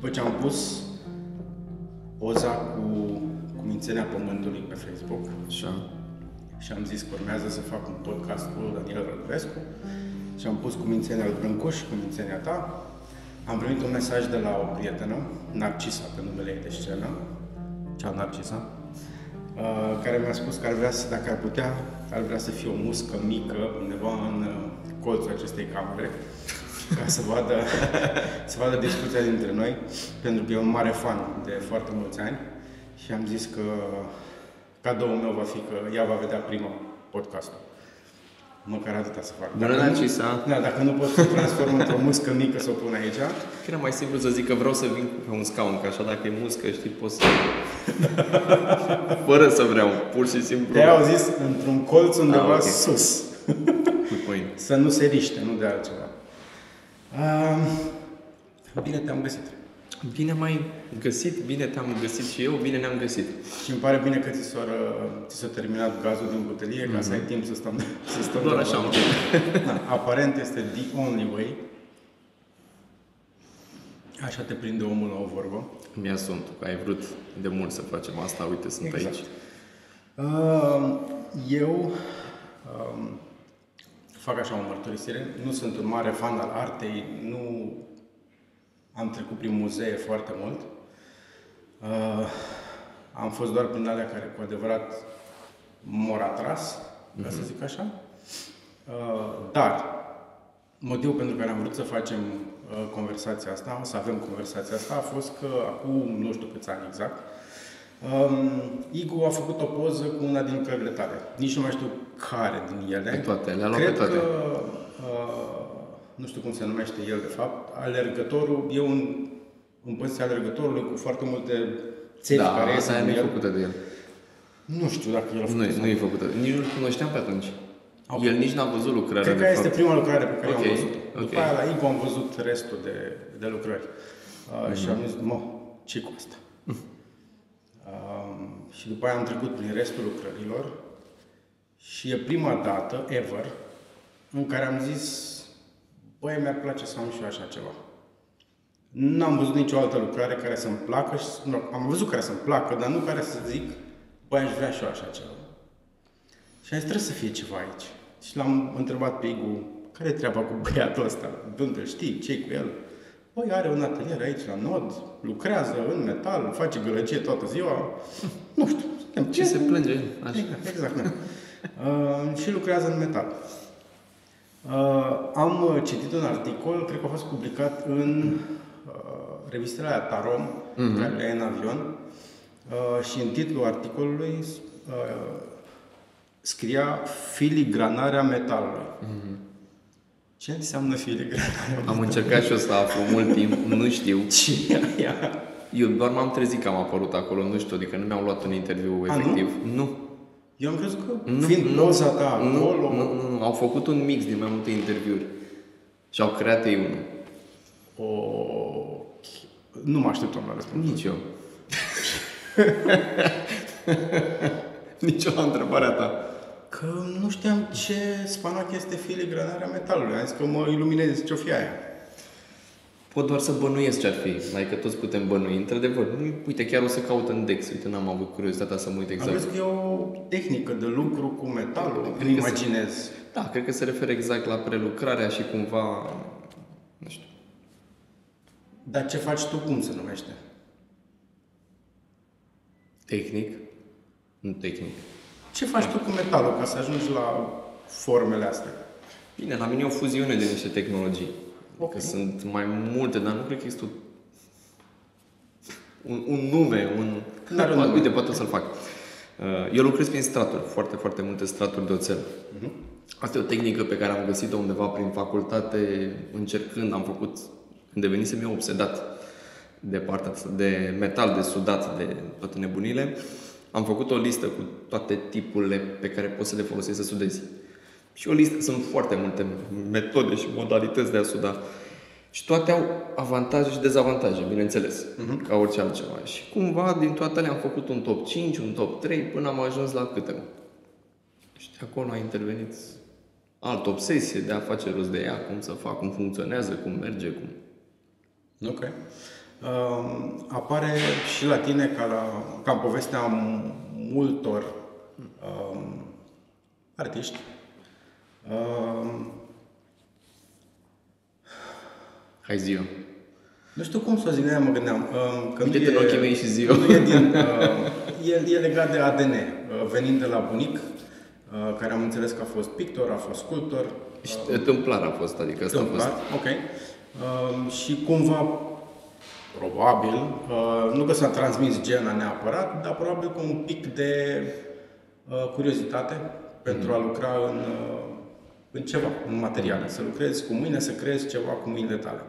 după ce am pus poza cu, cu Mințenia Pământului pe Facebook Așa. și am zis că urmează să fac un podcast cu Daniel Rădulescu și am pus cu Mințenia al Brâncuș, cu Mințenia ta. Am primit un mesaj de la o prietenă, Narcisa, pe numele ei de scenă. Cea Narcisa. Uh, care mi-a spus că ar vrea să, dacă ar putea, ar vrea să fie o muscă mică undeva în uh, colțul acestei camere ca să vadă, să vadă discuția dintre noi, pentru că e un mare fan de foarte mulți ani și am zis că cadoul meu va fi că ea va vedea prima podcastul. Măcar atâta să fac. Bună, Dacă nu- Narcisa. Da, dacă nu pot să o transform într-o muscă mică să o pun aici, Era mai simplu să zic că vreau să vin pe un scaun, că așa dacă e muscă, știi, poți să... Fără să vreau, pur și simplu. de au zis într-un colț undeva Ah, ok. sus. Cu pâine. Să nu se riște, nu de altceva. Uh, bine te-am găsit. Bine m-ai găsit, bine te-am găsit și eu, bine ne-am găsit. Și îmi pare bine că ți s-a, ți s-a terminat gazul din butelie, ca să ai timp să stăm, să stăm Doar de așa am vorbă. Da, aparent este the only way. Așa te prinde omul la o vorbă. Mi-a sunt, că ai vrut de mult să facem asta, uite, sunt Exact. aici. Uh, Eu um, fac așa o mărturisire. Nu sunt un mare fan al artei, nu am trecut prin muzee foarte mult. Uh, Am fost doar prin alea care cu adevărat m-au atras, ca să zic așa. Uh, Dar motivul pentru care am vrut să facem uh, conversația asta, să avem conversația asta, a fost că acum nu știu câți ani exact, um, Igu a făcut o poză cu una din lucrările tale. Nici nu mai știu care din ele. Pe toate, le-a luat Cred pe toate. că, uh, nu știu cum se numește el de fapt, alergătorul, e un, în poziția alergătorului cu foarte multe țevi Da, care ies asta din nu e el. făcută de el. Nu știu dacă el a Nu, făcut nu e făcută. Nici nu-l cunoșteam pe atunci. Ok. El nici n-a văzut lucrarea, Cred că de este fapt. prima lucrare pe care Ok, am văzut. ok. După aia la Ivo am văzut restul de, de lucrări. Uh, Mhm. Și am zis, mă, ce cu asta? Um, și după aia am trecut prin restul lucrărilor și e prima dată, ever, în care am zis, băi, mi-ar place să am și eu așa ceva. N-am văzut nicio altă lucrare care să-mi placă, și, nu, am văzut care să-mi placă, dar nu care să zic, băi, aș vrea și eu așa ceva. Și am zis, trebuie să fie ceva aici. Și l-am întrebat pe Igu, care e treaba cu băiatul ăsta? Unde știi? ce cu el? Păi are un atelier aici la Nod, lucrează în metal, face gălăgie toată ziua. Nu știu. suntem Ce se prieteni. plânge? Așa. Exact, exact da. Uh, și lucrează în metal. Uh, am uh, citit un articol, cred că a fost publicat în uh, revistele aia Tarom, mm-hmm. care le ai în avion, uh, și în titlul articolului uh, scria filigranarea metalului. Mm-hmm. Ce înseamnă filigranarea Am încercat și eu să aflu mult timp, nu știu. Ce e ea? Eu doar m-am trezit că am apărut acolo, nu știu, adică nu mi-au luat un interviu A, nu? efectiv. Nu. Eu am crezut că, Nu, fiind nu, poza ta nu, acolo... nu, nu, nu, au făcut un mix din mai multe interviuri. Și au creat ei unul. O... Nu mă așteptam la răspuns. Nici eu. Nici eu la întrebarea ta. Că nu știam ce spanac este filigranarea metalului. Am zis că mă iluminez ce-o fi aia. Pot doar să bănuiesc ce ar fi. Adică toți putem bănui. Într-adevăr, nu- uite, chiar o să caut în Dex. Uite, n-am avut curiozitatea să mă uit Am exact. crezut că e o tehnică de lucru cu metalul. Cred Nu că se- imaginez. Da, cred că se referă exact la prelucrarea și cumva... Nu știu. Dar ce faci tu, cum se numește? Tehnic? Nu tehnic. Ce faci tu cu metalul ca să ajungi la formele astea? Bine, la mine e o fuziune de niște tehnologii. Ok. Că sunt mai multe, dar nu cred că există un, un nume, un... N-are un Poate- nume. Uite, poate o să-l fac. Uh, Eu lucrez prin straturi, foarte, foarte multe straturi de oțel. Mhm. Asta e o tehnică pe care am găsit-o undeva prin facultate, încercând, am făcut, când devenisem eu obsedat de partea asta de metal, de sudat, de toate nebunile, am făcut o listă cu toate tipurile pe care poți să le folosești să sudezi. Și o listă, sunt foarte multe metode și modalități de a suda. Și toate au avantaje și dezavantaje, bineînțeles, uh-huh. ca orice altceva. Și cumva din toate alea am făcut un top 5, un top 3, până am ajuns la câteva. Și de acolo a intervenit altă obsesie de a face rost de ea, cum să fac, cum funcționează, cum merge, cum... Ok. uh, apare și la tine ca, la, ca în povestea multor uh, artiști. Uh, Hai zi eu. Nu știu cum să o zic, de mă gândeam. Uh, că Uite-te în ochii mei și zi eu. Nu e, din, uh, e, e legat de ADN, uh, venind de la bunic, uh, care am înțeles că a fost pictor, a fost sculptor. Și tâmplar a fost, adică asta a fost. ok. Uh, și cumva, probabil, uh, nu că s-a transmis gena neapărat, dar probabil cu un pic de uh, curiozitate pentru a lucra în, uh, în ceva, în materiale. Să lucrezi cu mâine, să creezi ceva cu mâinile tale.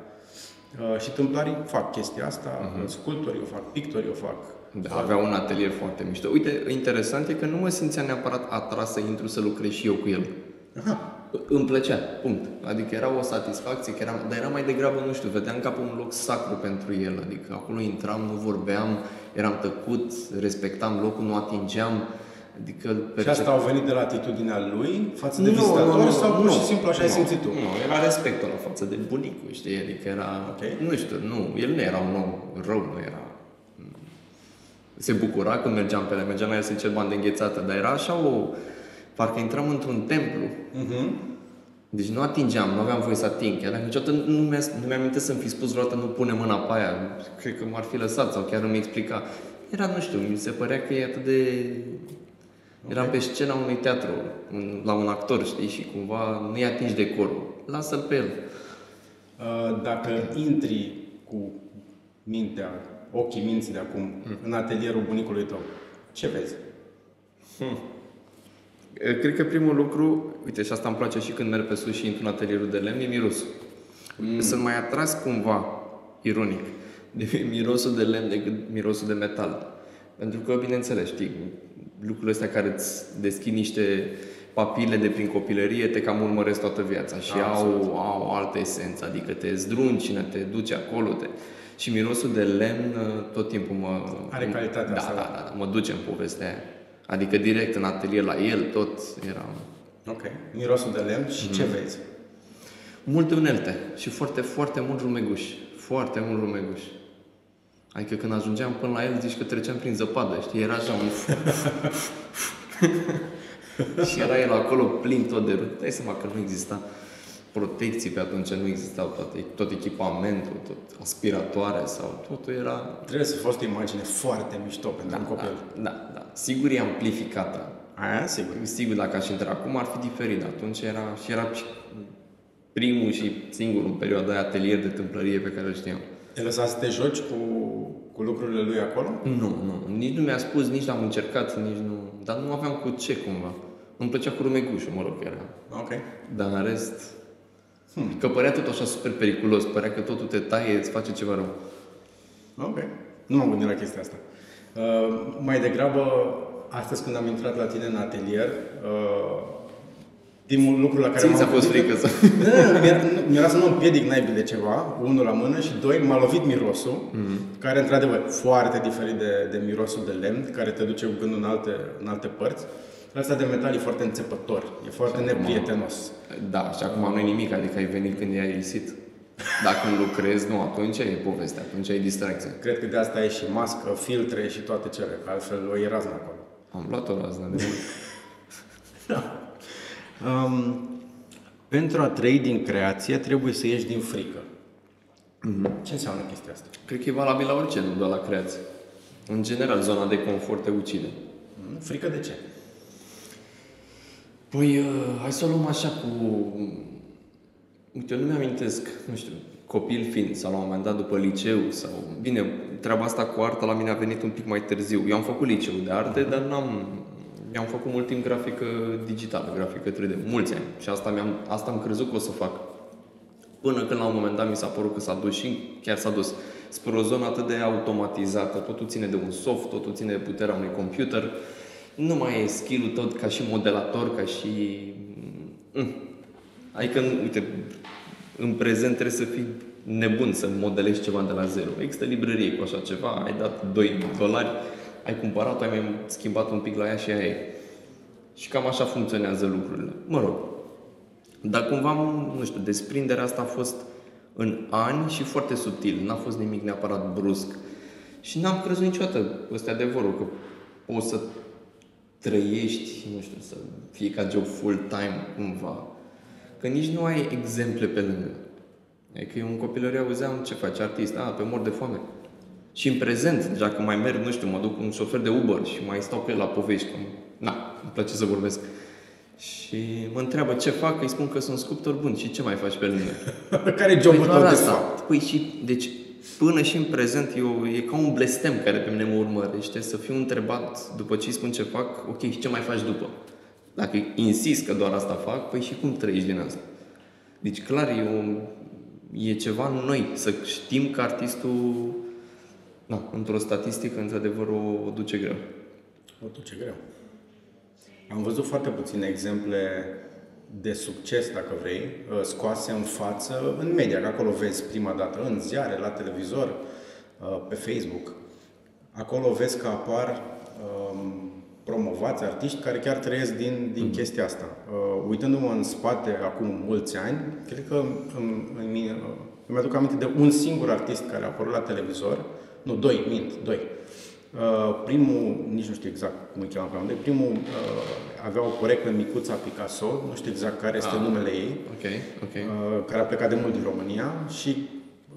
Uh, și tâmplarii fac chestia asta, uh-huh. sculptorii o fac, pictorii o fac. Da, avea un atelier foarte mișto. Uite, interesant e că nu mă simțeam neapărat atras să intru să lucrez și eu cu el. Aha. Îmi plăcea, punct. Adică era o satisfacție, că eram, dar era mai degrabă, nu știu, vedeam ca pe un loc sacru pentru el. Adică acolo intram, nu vorbeam, eram tăcut, respectam locul, nu atingeam. Adică percep... Și asta au venit de la atitudinea lui față de nu, vizitator nu, nu, sau pur și simplu așa nu, ai simțit tu? Nu, era respectul la față de bunicul, știi? Adică era, okay. nu știu, nu, el nu era un om rău, nu era se bucura când mergeam pe ele, mergeam la el să cer bani de înghețată, dar era așa o... Parcă intram într-un templu. Uh-huh. Deci nu atingeam, nu aveam voie să ating. Chiar dacă niciodată nu, mi-a, nu mi-am să-mi fi spus vreodată nu pune mâna pe aia. Cred că m-ar fi lăsat sau chiar îmi explica. Era, nu știu, mi se părea că e atât de Okay. Eram pe scena unui teatru, la un actor, știi, și cumva nu-i atingi decorul. Lasă-l pe el. Uh, dacă intri cu mintea, ochii minții de acum, hmm. în atelierul bunicului tău, ce vezi? Hmm. Cred că primul lucru, uite, și asta îmi place și când merg pe sus și intru în atelierul de lemn, e mirosul. Mm. Sunt mai atras cumva, ironic, de mirosul de lemn decât mirosul de metal. Pentru că, bineînțeles, știi, lucrurile astea care îți deschid niște papile de prin copilărie te cam urmăresc toată viața și au, au o altă esență, adică te zdruncină, te duce acolo, te... și mirosul de lemn uh, tot timpul mă... Are calitatea da, asta. Da, da, da, mă duce în povestea aia. Adică direct în atelier la el, tot era... Ok. Mirosul de lemn și mm-hmm. ce mhm. vezi? Multe unelte și foarte, foarte mult rumeguș. Foarte mult rumeguș. Adică când ajungeam până la el, zici că treceam prin zăpadă, știi? Era așa un... și era el acolo plin tot de râd. Dai seama că nu exista protecții pe atunci, nu existau toate, tot echipamentul, tot aspiratoare sau totul era... Trebuie să fost o imagine foarte mișto pentru da, un copil. Da, da, da. Sigur e amplificată. Aia, sigur. Sigur, dacă aș intra acum ar fi diferit. Atunci era și era primul și singurul în perioada aia atelier de tâmplărie pe care îl știam. Te lăsa să te joci cu, cu lucrurile lui acolo? Nu, nu. Nici nu mi-a spus, nici n-am încercat, nici nu... Dar nu aveam cu ce cumva. Îmi plăcea cu rumegușul, mă rog, era. Ok. Dar în rest... Hmm. Că părea tot așa super periculos. Părea că totul te taie, îți face ceva rău. Ok. Nu m-am gândit la chestia asta. Uh, mai degrabă, astăzi când am intrat la tine în atelier, uh, primul lucru la care m-am fost frică să... Mi-era să nu împiedic naibii de ceva, unul la mână și doi, m-a lovit mirosul, mm-hmm. care într-adevăr foarte diferit de, de mirosul de lemn, care te duce cu gândul în alte, în alte părți. Asta de metal e foarte înțepător, e foarte și neprietenos. Da, și acum nu e nimic, adică ai venit când i-ai isit. Dacă nu lucrezi, nu, atunci e poveste, atunci e distracție. Cred că de asta e și mască, filtre și toate cele, altfel o e razna acolo. Am luat o razna de mult. da. Um, pentru a trăi din creație trebuie să ieși din frică. Mm-hmm. Ce înseamnă chestia asta? Cred că e valabil la orice, nu doar la creație. În general, zona de confort te ucide. Mm, frică de ce? Păi, uh, hai să o luăm așa cu... Uite, eu nu mi-amintesc, nu știu, copil fiind, sau la un moment dat după liceu, sau... Bine, treaba asta cu arta la mine a venit un pic mai târziu. Eu am făcut liceu de arte, dar n-am mi-am făcut mult timp grafică digitală, grafică 3D, mulți ani. Și asta, mi-am, asta am crezut că o să fac. Până când la un moment dat mi s-a părut că s-a dus și chiar s-a dus spre o zonă atât de automatizată, totul ține de un soft, totul ține de puterea unui computer, nu mai e skill-ul tot ca și modelator, ca și... Mm. Adică, uite, în prezent trebuie să fii nebun să modelezi ceva de la zero. Există librărie cu așa ceva, ai dat 2 dolari, ai cumpărat-o, ai mai schimbat un pic la ea și aia e. Și cam așa funcționează lucrurile. Mă rog. Dar cumva, nu știu, desprinderea asta a fost în ani și foarte subtil. N-a fost nimic neapărat brusc. Și n-am crezut niciodată, ăsta e adevărul, că poți să trăiești, nu știu, să fie ca job full-time cumva. Că nici nu ai exemple pe lângă. Adică eu în copilărie auzeam ce faci artist, a, pe mor de foame. Și în prezent, dacă mai merg, nu știu, mă duc cu un șofer de Uber și mai stau cu el la povești, că, na, îmi place să vorbesc. Și mă întreabă ce fac, îi spun că sunt sculptor bun și ce mai faci pe lângă? Care e jobul Păi tău doar de asta. fapt? Păi și, deci, până și în prezent, eu, e ca un blestem care pe mine mă urmărește, să fiu întrebat după ce îi spun ce fac, ok, și ce mai faci după? Dacă insist că doar asta fac, păi și cum trăiești din asta? Deci, clar, e, o, e ceva în noi, să știm că artistul, na, într-o statistică, într-adevăr, o, o duce greu. O duce greu. Am văzut foarte puține exemple de succes, dacă vrei, uh, scoase în față în media, că acolo vezi prima dată în ziare, la televizor, uh, pe Facebook. Acolo vezi că apar um, promovați artiști care chiar trăiesc din, din chestia asta. Uh, uitându-mă în spate acum mulți ani, cred că îmi, îmi, uh, îmi aduc aminte de un singur artist care a apărut la televizor, nu, doi, mint, doi. Uh, primul, nici nu știu exact cum îi cheamă pe amândoi, primul uh, avea o poreclă micuța Picasso, nu știu exact care este Ah. numele ei, Ok, ok. uh, care a plecat de mult din România și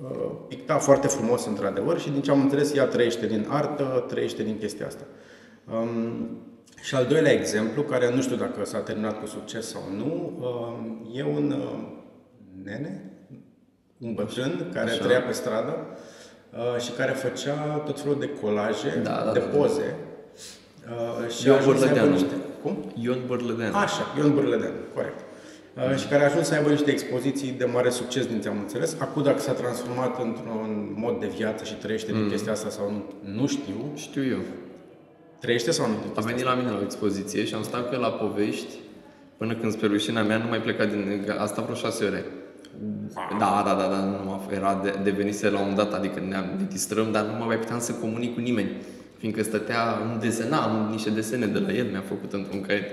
uh, picta foarte frumos într-adevăr și din ce am înțeles ea trăiește din artă, trăiește din chestia asta. Um, și al doilea exemplu, care nu știu dacă s-a terminat cu succes sau nu, uh, e un uh, nene, un bătrân care Așa. trăia pe stradă uh, și care făcea tot felul de colaje, Da, da, de da, da. poze. Uh, și Ion a ajuns să aibă Bărlădeanu. niște... Cum? Ion Bărlădeanu. Așa, Ion Bârlădean, corect. Uh, Și care a ajuns să aibă niște expoziții de mare succes, din ce am înțeles. Acum, dacă s-a transformat într-un mod de viață și trăiește din chestia asta sau nu, nu știu. Știu eu. Trăiește sau nu din A chestia venit la mine la o expoziție și am stat cu el la povești până când spre rușinea mea nu mai pleca din... A stat vreo șase ore. Da, da, da, da, nu mă, era de, devenise la un dat, adică ne, ne distrăm, dar nu mă mai puteam să comunic cu nimeni. Fiindcă stătea, îmi desena, am niște desene de la el, mi-a făcut într-un caiet.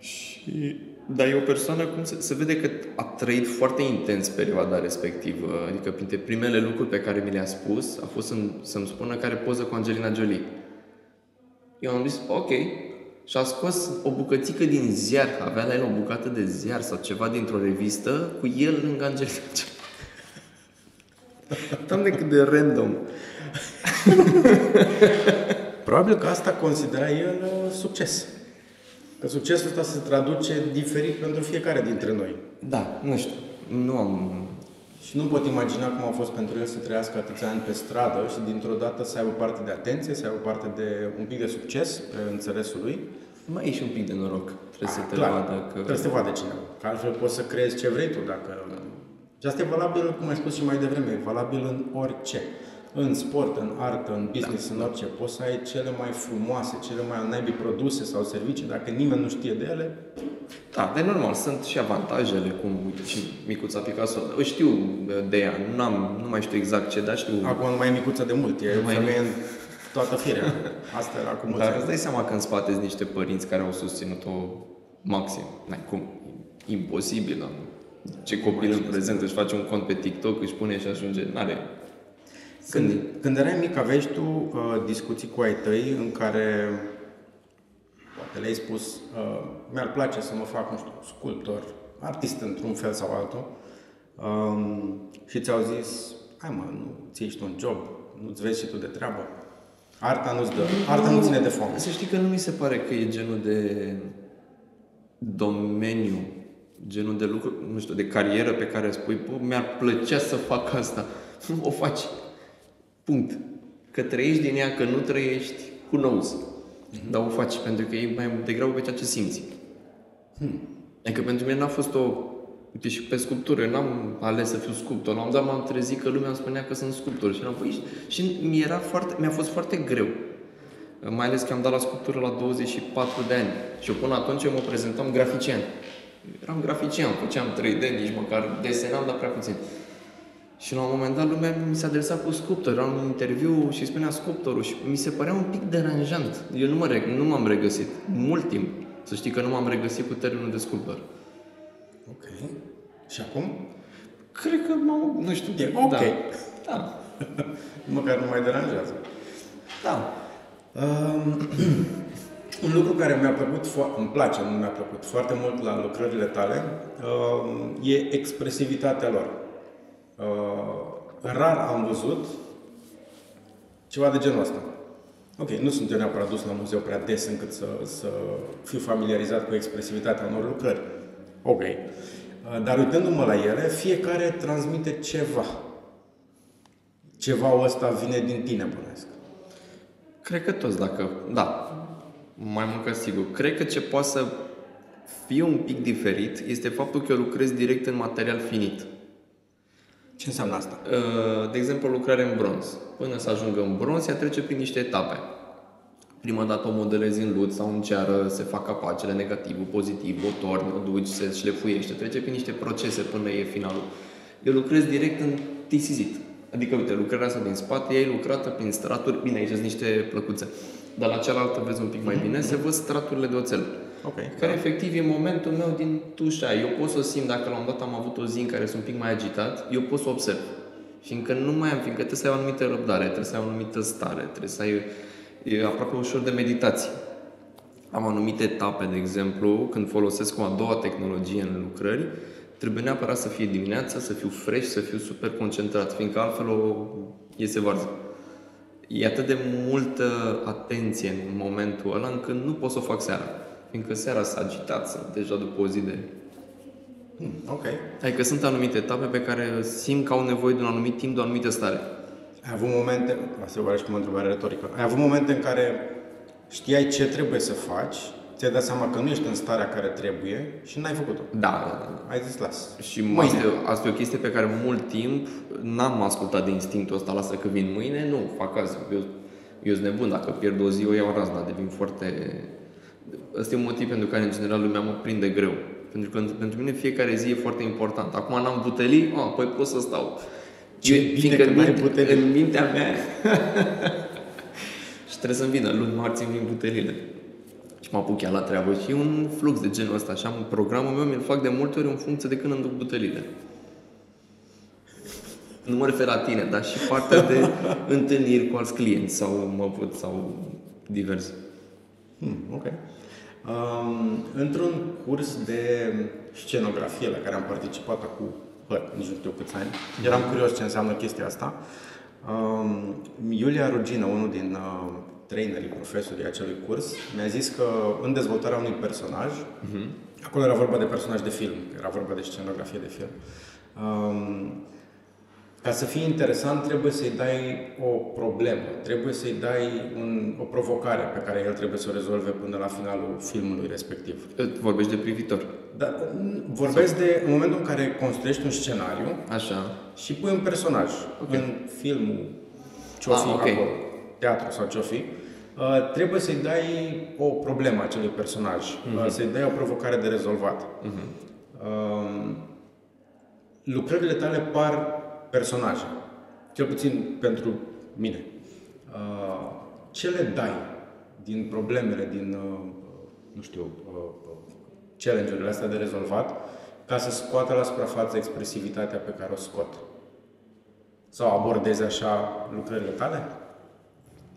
Și, dar e o persoană, cum se, se vede că a trăit foarte intens perioada respectivă. Adică printre primele lucruri pe care mi le-a spus a fost să-mi, să-mi spună care poză cu Angelina Jolie. Eu am zis, ok. Și a scos o bucățică din ziar, avea la el o bucată de ziar sau ceva dintr-o revistă cu el lângă Angelina Jolie. Doamne, cât de random. Probabil că asta considera el uh, succes. Că succesul ăsta se traduce diferit pentru fiecare dintre noi. Da, nu știu. Nu am... Și nu pot imagina cum a fost pentru el să trăiască atâția ani pe stradă și dintr-o dată să aibă parte de atenție, să aibă parte de un pic de succes pe înțelesul lui. Mai e și un pic de noroc. Trebuie să te Clar, vadă că... Trebuie să te vadă cineva. Că altfel poți să creezi ce vrei tu dacă... Și asta e valabil, cum ai spus și mai devreme, e valabil în orice. În sport, în artă, în business, în orice. Poți să ai cele mai frumoase, cele mai naibii produse sau servicii, dacă nimeni nu știe de ele, Da, de normal, sunt și avantajele, cum uite, și micuța Picasso. O știu de ea, nu, am, nu mai știu exact ce, dar știu. acum nu mai e micuță de mult, e Nu mai e femeie în toată firea. Asta era acum mulți Dar ani. îți dai seama că în spate sunt niște părinți care au susținut-o maxim. N-ai cum, imposibil. Am. Ce copil în prezent își face un cont pe TikTok, își pune și ajunge, n-are. Când, când erai mic, aveai și tu uh, discuții cu ai tăi în care poate le-ai spus uh, mi-ar place să mă fac, nu știu, sculptor, artist într-un fel sau altul um, și ți-au zis hai mă, nu ți ești un job, nu-ți vezi și tu de treabă. Arta nu-ți dă, arta nu ține de foame. Să știi că nu mi se pare că e genul de domeniu, genul de lucru, nu știu, de carieră pe care spui, bă, mi-ar plăcea să fac asta. Nu o faci. Punct. Că trăiești din ea, că nu trăiești, who knows. Dar o faci pentru că e mai degrabă pe ceea ce simți. Adică pentru mine n-a fost o... Uite, și pe sculptură, eu n-am ales să fiu sculptor. La un dat m-am trezit că lumea îmi spunea că sunt sculptor. Și eram, păi, și mi era foarte, mi-a fost foarte greu. Mai ales că am dat la sculptură la 24 de ani. Și eu până atunci eu mă prezentam grafician. Eram grafician, făceam 3D, nici măcar desenam, dar prea puțin. Și la un moment dat lumea mi s-a adresat cu sculptor. Era un interviu și spunea sculptorul și mi se părea un pic deranjant. Eu nu, mă, reg- nu m-am regăsit. Mult timp. Să știi că nu m-am regăsit cu termenul de sculptor. Ok. Și acum? Cred că, m-am, nu știu, E ok. Da. da. Măcar nu mai deranjează. Da. Um, un lucru care mi-a plăcut, fo- îmi place, nu mi-a plăcut foarte mult la lucrările tale, um, e expresivitatea lor. Uh, rar am văzut ceva de genul ăsta. Ok, nu sunt eu neapărat dus la muzeu prea des încât să, să fiu familiarizat cu expresivitatea unor lucrări. Ok. Uh, Dar uitându-mă la ele, fiecare transmite ceva. Ceva ăsta vine din tine, bănesc. Cred că toți, dacă... Da, mai mult ca sigur. Cred că ce poate să fie un pic diferit este faptul că eu lucrez direct în material finit. Ce înseamnă asta? Uh, De exemplu, lucrare în bronz. Până să ajungă în bronz, ea trece prin niște etape. Prima dată o modelezi în lut sau în ceară, se fac capacele, negativul, pozitiv, o torni, o duci, se șlefuiește, trece prin niște procese până e finalul. Eu lucrez direct în tisizit. Adică, uite, lucrarea asta din spate, ea e lucrată prin straturi, bine, aici sunt niște plăcuțe, dar la cealaltă vezi un pic mai bine, se văd straturile de oțel. Ok. Care efectiv e momentul meu din tușa. Eu pot să simt, dacă la un dat am avut o zi în care sunt un pic mai agitat, eu pot să observ. Fiindcă nu mai am, fiindcă trebuie să ai o anumită răbdare, trebuie să ai o anumită stare, trebuie să ai e aproape ușor de meditație. Am anumite etape, de exemplu, când folosesc o a doua tehnologie în lucrări, trebuie neapărat să fie dimineața, să fiu fresh, să fiu super concentrat, fiindcă altfel o iese varză. E atât de multă atenție în momentul ăla încât nu pot să o fac seara. Fiindcă seara s-a agitat, sunt deja după o zi de... Hmm, ok. Adică sunt anumite etape pe care simt că au nevoie de un anumit timp, de o anumită stare. Ai avut momente, asta e și cum o întrebare retorică, ai avut momente în care știai ce trebuie să faci, ți-ai dat seama că nu ești în starea care trebuie și n-ai făcut-o. Da, da, da. Ai zis, las. Și Mâine. asta, e- asta e o chestie pe care mult timp n-am ascultat de instinctul ăsta, lasă că vin mâine, nu, fac azi. Eu, eu sunt nebun, dacă pierd o zi, o iau razna, devin foarte... Ăsta e un motiv pentru care, în general, lumea mă prinde greu. Pentru că pentru mine fiecare zi e foarte important. Acum n-am butelii, ah, păi pot să stau. Ce Eu- bine fiindcă că în n-ai minte- butelii. În mintea mea... și trebuie să-mi vină, luni, marți îmi vin butelile. Și mă apuc chiar la treabă și e un flux de genul ăsta. Și am programul meu, mi-l fac de multe ori în funcție de când îmi duc butelile. Nu mă refer la tine, dar și partea de întâlniri cu alți clienți sau mă văd sau divers. Hmm, ok. Um, într-un curs de scenografie la care am participat acum, bă, nici nu știu câți ani, eram curios ce înseamnă chestia asta. Um, Iulia Rugină, unul din uh, trainerii, profesorii acelui curs, mi-a zis că în dezvoltarea unui personaj, acolo era vorba de personaj de film, era vorba de scenografie de film, um, ca să fie interesant, trebuie să-i dai o problemă, trebuie să-i dai un, o provocare pe care el trebuie să o rezolve până la finalul filmului respectiv. Vorbești de privitor. Dar m, vorbesc de în momentul în care construiești un scenariu Așa. și pui un personaj okay. în filmul ce-o Ah, fi ok. acolo, teatru sau ce-o fi, uh, trebuie să-i dai o problemă acelui personaj, Mhm. uh, să-i dai o provocare de rezolvat. Uh, lucrările tale par personaje, cel puțin pentru mine. Uh, ce le dai din problemele, din, uh, nu știu, uh, challenge-urile astea de rezolvat, ca să scoată la suprafață expresivitatea pe care o scot? Sau abordezi așa lucrările tale?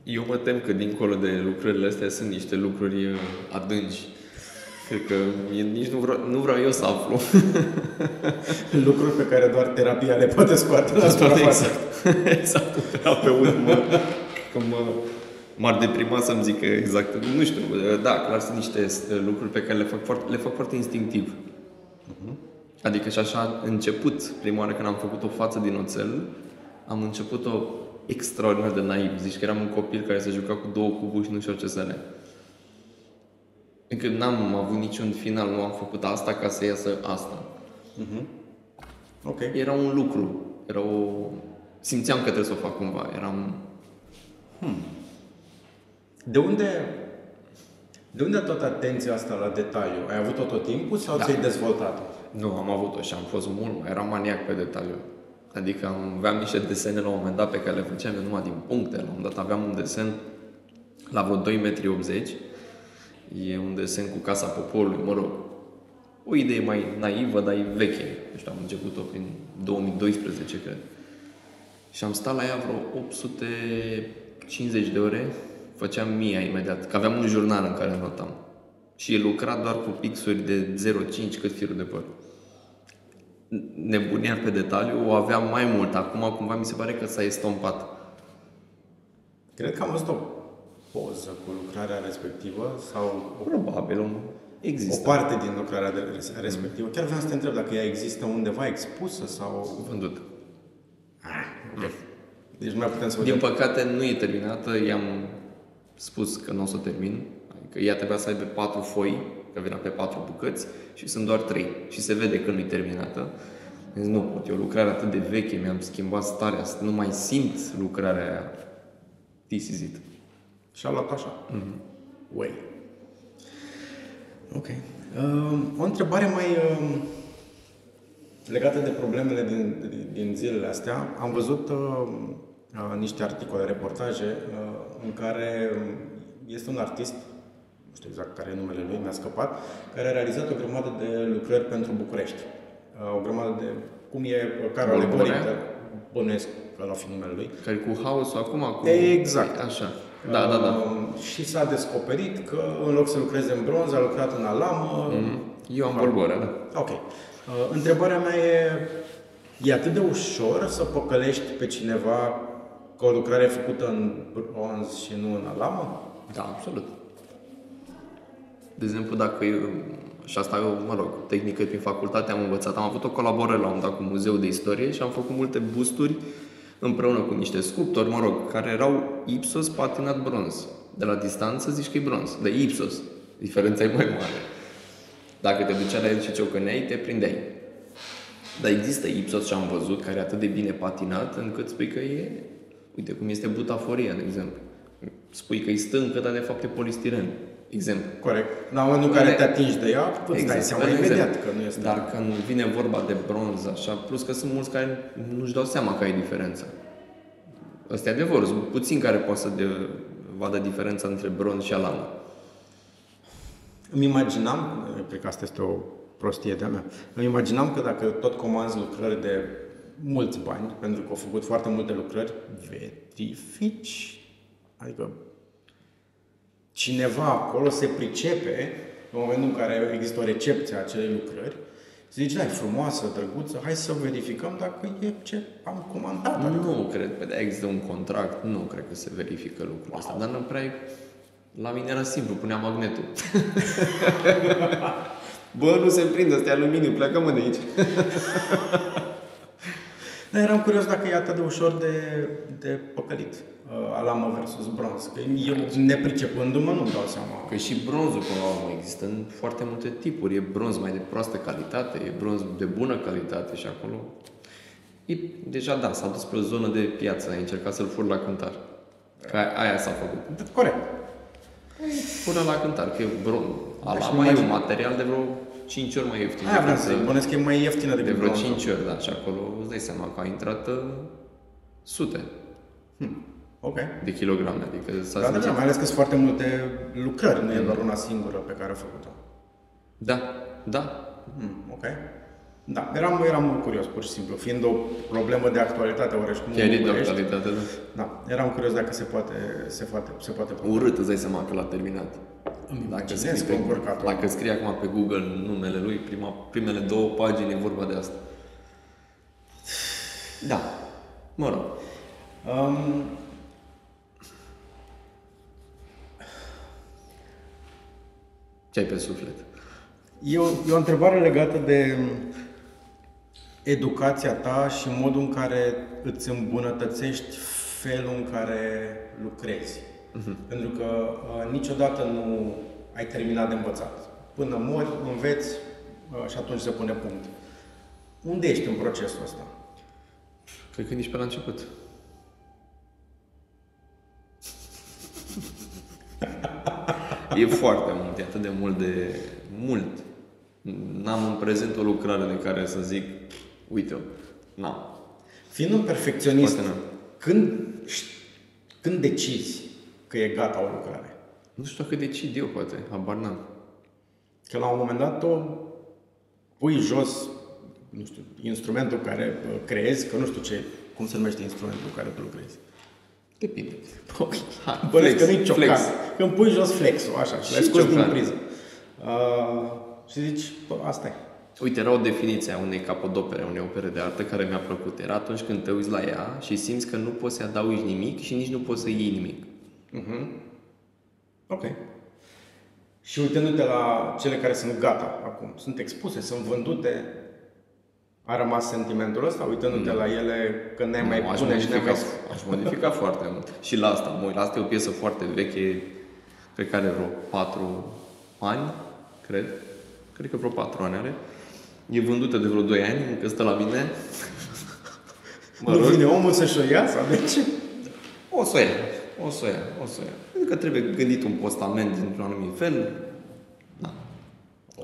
Eu mă tem că dincolo de lucrările astea sunt niște lucruri uh, adânci. Cred că e- nici nu vreau, nu vreau eu să aflu. Lucruri pe care doar terapia le poate scoate la suprafață. exact. exact. Un terapeut mă, că mă, m-ar deprima să-mi zică exact. Nu știu, da, clar sunt niște uh, lucruri pe care le fac foarte, le fac foarte instinctiv. Adică și așa început, prima oară când am făcut o față din oțel, am început-o extraordinar de naiv. Zici că eram un copil care se juca cu două cuburi și nu știu ce să le. Încă n-am avut niciun final, nu am făcut asta ca să iasă asta. Ok. Era un lucru, era o... Simțeam că trebuie să o fac cumva, eram... De unde, de unde toată atenția asta la detaliu? Ai avut-o tot timpul sau Da. ți-ai dezvoltat-o? Nu, am avut-o și am fost mult, eram maniac pe detaliu. Adică am, aveam niște desene la un moment dat pe care le făceam eu numai din puncte. La un moment dat aveam un desen la vreo 2,80 m. E un desen cu Casa Poporului, mă rog. o idee mai naivă, dar e veche. Nu știu, am început-o prin 2012, cred. Și am stat la ea vreo 850 de ore, făceam mia imediat, că aveam un jurnal în care notam. Și e lucrat doar cu pixuri de 0,5 cât firul de păr. Nebunia pe detaliu o aveam mai mult. Acum cumva mi se pare că s-a estompat. Cred că am văzut o poză cu lucrarea respectivă sau o, Probabil, un- o există. parte din lucrarea de res- respectivă. Chiar vreau să te întreb dacă ea există undeva expusă sau... Vândut. Deci nu mai putem să Din vedem. păcate nu e terminată, i-am spus că nu o să o termin. Adică ea trebuia să aibă patru foi, că venea pe patru bucăți și sunt doar trei. Și se vede că nu e terminată. Deci nu pot, e o lucrare atât de veche, mi-am schimbat starea, nu mai simt lucrarea aia. This is it. Și a luat așa. Mm-hmm. Way. Ok. Uh, o întrebare mai uh, legată de problemele din, din, din zilele astea. Am văzut uh, uh, niște articole, reportaje, uh, în care este un artist, nu știu exact care e numele lui, mi-a scăpat, care a realizat o grămadă de lucrări pentru București. Uh, o grămadă de... cum e uh, carul Bolborea? alegoric, de- bănuiesc că ăla fi numele lui. Care cu haosul acum, cu... Exact. Așa. Da, da, da. Uh, Și s-a descoperit că în loc să lucreze în bronz, a lucrat în alamă. Mhm. Eu am bolboarea, da. Ok. Uh, Întrebarea mea e, e atât de ușor să păcălești pe cineva că o lucrare e făcută în bronz și nu în alamă? Da, absolut. De exemplu, dacă eu, și asta, mă rog, tehnică prin facultate am învățat, am avut o colaborare la un dat cu Muzeul de Istorie și am făcut multe busturi împreună cu niște sculptori, mă rog, care erau ipsos patinat bronz. De la distanță zici că e bronz, de ipsos. Diferența e mai mare. Dacă te duceai la el și ciocăneai, te prindeai. Dar există ipsos și am văzut care e atât de bine patinat încât spui că e, uite cum este butaforia, de exemplu. Spui că e stâncă, dar de fapt e polistiren. Exemplu. Corect. La momentul în care te atingi de ea, îți dai seama un imediat exemplu. că nu este. Dar când vine vorba de bronz, așa, plus că sunt mulți care nu-și dau seama că e diferența. Asta e adevăr, sunt puțini care pot să de, vadă diferența între bronz și alamă. Îmi imaginam, cred că asta este o prostie de-a mea, îmi imaginam că dacă tot comanzi lucrări de mulți bani, pentru că au făcut foarte multe lucrări, verifici, adică cineva acolo se pricepe în momentul în care există o recepție a acelei lucrări, se zice, da, e frumoasă, drăguță, hai să verificăm dacă e ce am comandat. Adică, Nu cred, pe de există un contract, nu cred că se verifică lucrul ăsta, dar nu prea e- La mine era simplu, punea magnetul. Bă, nu se prinde, ăsta e aluminiu, pleacă mă de aici. Dar eram curios dacă e atât de ușor de, de păcălit, uh, alamă versus bronz. Că eu, nepricepându-mă, nu-mi dau seama. Că și bronzul, până la urmă, există în foarte multe tipuri. E bronz mai de proastă calitate, e bronz de bună calitate și acolo... E, deja, da, s-a dus pe o zonă de piață, a încercat să-l fur la cântar. Că aia, aia s-a făcut. Corect. Fură la cântar, că e bronz. Da, și Alama e imagine- un material de vreo 5 ori mai ieftin. Aia vreau decât, să zic, bănesc că e mai ieftină de decât vreo bronzul. 5 ori, da, și acolo îți dai seama că a intrat uh, sute Ok. de kilograme, adică s-a Da, da, da, simțit. mai ales că sunt foarte multe lucrări, nu e doar una singură pe care a făcut-o. Da, da, Hmm, ok. Da, eram, eram curios, pur și simplu. Fiind o problemă de actualitate, oricum chiar în e de București, actualitate, da. Da, eram curios dacă se poate, se poate, se poate pune. Urât, îți dai seama că l-a terminat. Îmi Dacă imaginez scrii, că pe, încurcat-o. dacă scrie acum pe Google numele lui, prima, primele două pagini e vorba de asta. Da. Mă rog. Um, Ce ai pe suflet? e, o, e o întrebare legată de educația ta și modul în care îți îmbunătățești felul în care lucrezi. Uh-huh. Pentru că uh, niciodată nu ai terminat de învățat. Până mori, înveți uh, și atunci se pune punct. Unde ești în procesul ăsta? Cred că nici pe la început. e foarte mult, e atât de mult de mult. N-am în prezent o lucrare de care să zic, uite-o, n-am. Fiind un perfecționist, Poate nu. când, când decizi că e gata o lucrare? Nu știu dacă decid eu, poate, habar n-am. Că la un moment dat o pui jos, nu știu, instrumentul care uh, creezi, că nu știu ce, cum se numește instrumentul care tu lucrezi. Depinde. Bănesc că nu-i ciocan. flex. Când pui jos flexul, așa, și l-ai Și scos din ciocan. priză. Uh, și zici, bă, asta e. Uite, era o definiție a unei capodopere, a unei opere de artă care mi-a plăcut. Era atunci când te uiți la ea și simți că nu poți să adaugi nimic și nici nu poți să iei nimic. Ok. Și uitându-te la cele care sunt gata acum, sunt expuse, sunt vândute, a rămas sentimentul ăsta, uitându-te la ele, că ne mai Nu, aș pune și ne modifica, mai... aș modifica foarte mult. Și la asta, mă uit, la asta e o piesă foarte veche, cred că are vreo 4 ani, cred. Cred că vreo 4 ani are. E vândută de vreo 2 ani, încă stă la mine. Mă Nu rog, vine omul să-și o ia sau de ce? o să o ia, o să o ia, o să o ia. Pentru că trebuie gândit un postament dintr-un anumit fel. Da.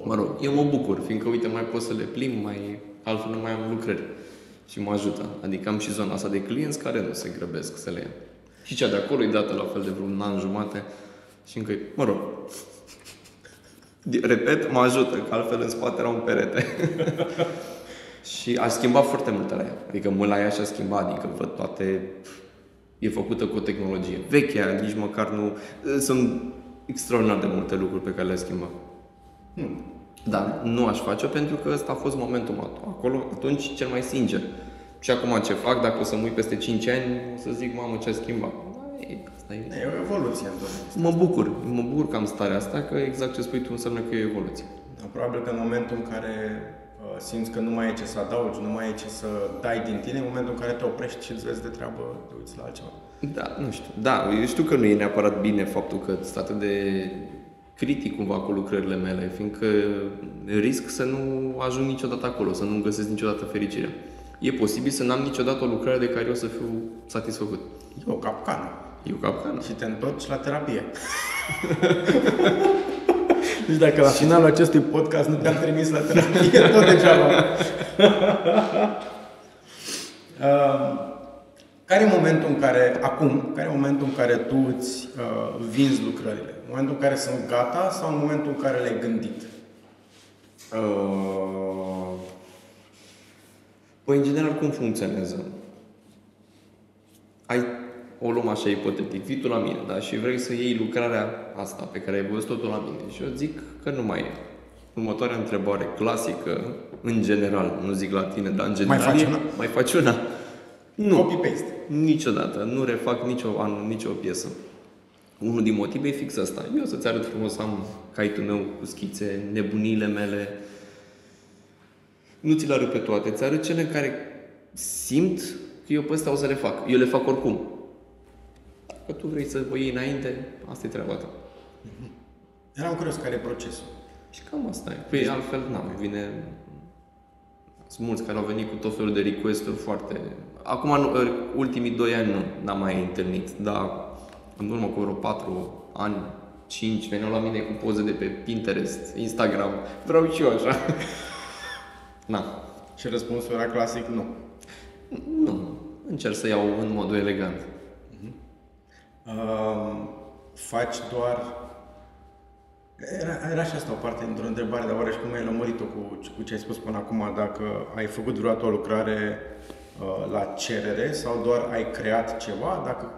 Mă rog, eu mă bucur, fiindcă, uite, mai pot să le plimb, mai, altfel nu mai am lucrări. Și mă ajută. Adică am și zona asta de clienți care nu se grăbesc să le ia. Și cea de acolo e dată la fel de vreun an jumate și încă, mă rog, repet, mă ajută, că altfel în spate era un perete. și aș schimba foarte multe la ea. Adică mult la ea și-a schimbat, adică văd toate... E făcută cu o tehnologie veche, nici măcar nu... Sunt extraordinar de multe lucruri pe care le-a schimbat. Dar nu aș face-o pentru că ăsta a fost momentul meu. Acolo, atunci, cel mai sincer. Și acum ce fac, dacă o să mă uit peste 5 ani, o să zic, mamă, ce a schimbat. Da, e, asta e. E o evoluție în domeniul ăsta. Mă bucur, mă bucur că am starea asta, că exact ce spui tu înseamnă că e o evoluție. Da, Probabil că în momentul în care uh, simți că nu mai e ce să adaugi, nu mai e ce să dai din tine, în momentul în care te oprești și îți vezi de treabă, te uiți la altceva. Da, nu știu. Da, eu știu că nu e neapărat bine faptul că sunt atât de critic cumva cu lucrările mele, fiindcă risc să nu ajung niciodată acolo, să nu găsesc niciodată fericirea. E posibil să n-am niciodată o lucrare de care eu să fiu satisfăcut. E o capcană. E o capcană. Și te întorci la terapie. deci dacă la finalul acestui podcast nu te-am trimis la terapie, tot degeaba. uh, care e momentul în care, acum, care e momentul în care tu îți uh, vinzi lucrările? Momentul în care sunt gata sau în momentul în care le-ai gândit? Uh, Păi, în general, cum funcționează? Ai, o luăm așa ipotetic, vii tu la mine, da? Și vrei să iei lucrarea asta pe care ai văzut-o tu la mine. Și eu zic că nu mai e. Următoarea întrebare clasică, în general, nu zic la tine, dar în general... faci e, una? Mai faci una? Nu. Copy-paste. Niciodată. Nu refac nicio, an, nicio piesă. Unul din motive e fix asta. Eu să-ți arăt frumos, am caietul meu cu schițe, nebunile mele. Nu ți le arăt pe toate, ți arăt cele în care simt că eu pe astea o să le fac. Eu le fac oricum. Dacă tu vrei să o iei înainte, asta e treaba ta. Eram curios care e procesul. Și cam asta e. Păi altfel, n-am, vine... Sunt mulți care au venit cu tot felul de request-uri foarte... Acum, nu, ultimii doi ani nu, n-am mai întâlnit, dar în urmă cu vreo patru ani, cinci, veneau la mine cu poze de pe Pinterest, Instagram. Vreau și eu așa. Na, Și răspunsul era clasic, nu. nu. Încerc să iau în modul elegant. Uh, faci doar... Era, era și asta o parte dintr-o întrebare, dar oareși cum ai lămurit-o cu, cu ce ai spus până acum, dacă ai făcut vreodată o lucrare uh, la cerere sau doar ai creat ceva, dacă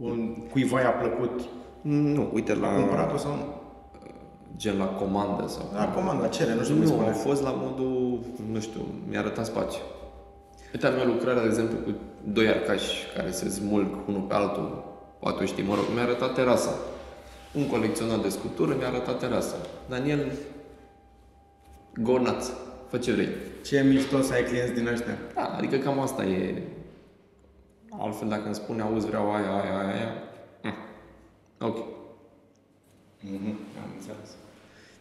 un, cuiva i-a plăcut, Nu, uite, a la, cumpărat-o sau nu? gen la comandă sau... La comandă, la cerere, nu știu cum Nu, spune. a fost la modul, nu știu, mi-a arătat spațiu. Uite, am eu lucrarea, de exemplu, cu doi arcași care se smulg unul pe altul, poate o știi, mă rog, mi-a arătat terasa. Un colecționat de sculptură mi-a arătat terasa. Daniel, go nuts, fă ce vrei. Ce mișto să ai clienți din ăștia. Da, adică cam asta e. Altfel, dacă îmi spune, auzi, vreau aia, aia, aia, aia, mm. ok. Mhm, am înțeles.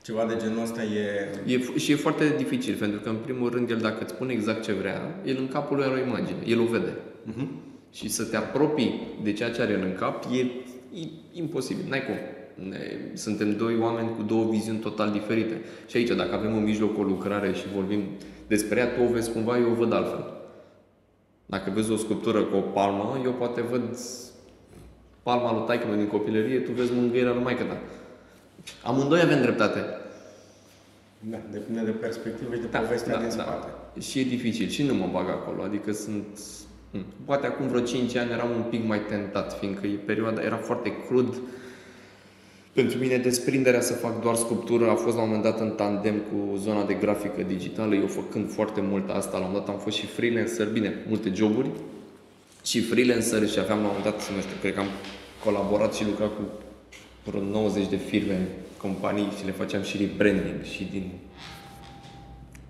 Ceva de genul ăsta e... E, f- și e foarte dificil, pentru că, în primul rând, el dacă îți spune exact ce vrea, el în capul lui are o imagine, el o vede. Mhm. Și să te apropii de ceea ce are el în cap e, e imposibil, n-ai cum. Ne, suntem doi oameni cu două viziuni total diferite. Și aici, dacă avem în mijloc o lucrare și vorbim despre ea, tu o vezi cumva, eu o văd altfel. Dacă vezi o sculptură cu o palmă, eu poate văd palma lui taică din copilărie, tu vezi mângâierea lui maică ta. Amândoi avem dreptate. Da, depinde de perspectivă și de da, povestea da, din da. spate. Și e dificil și nu mă bag acolo, adică sunt... Hm, poate acum vreo 5 ani eram un pic mai tentat, fiindcă perioada era foarte crud. Pentru mine desprinderea să fac doar sculptură a fost la un moment dat în tandem cu zona de grafică digitală, eu făcând foarte mult asta, la un moment dat am fost și freelancer, bine, multe joburi, și freelancer și aveam la un moment dat, nu știu, cred că am colaborat și lucrat cu vreo 90 de firme, companii și le făceam și rebranding și din...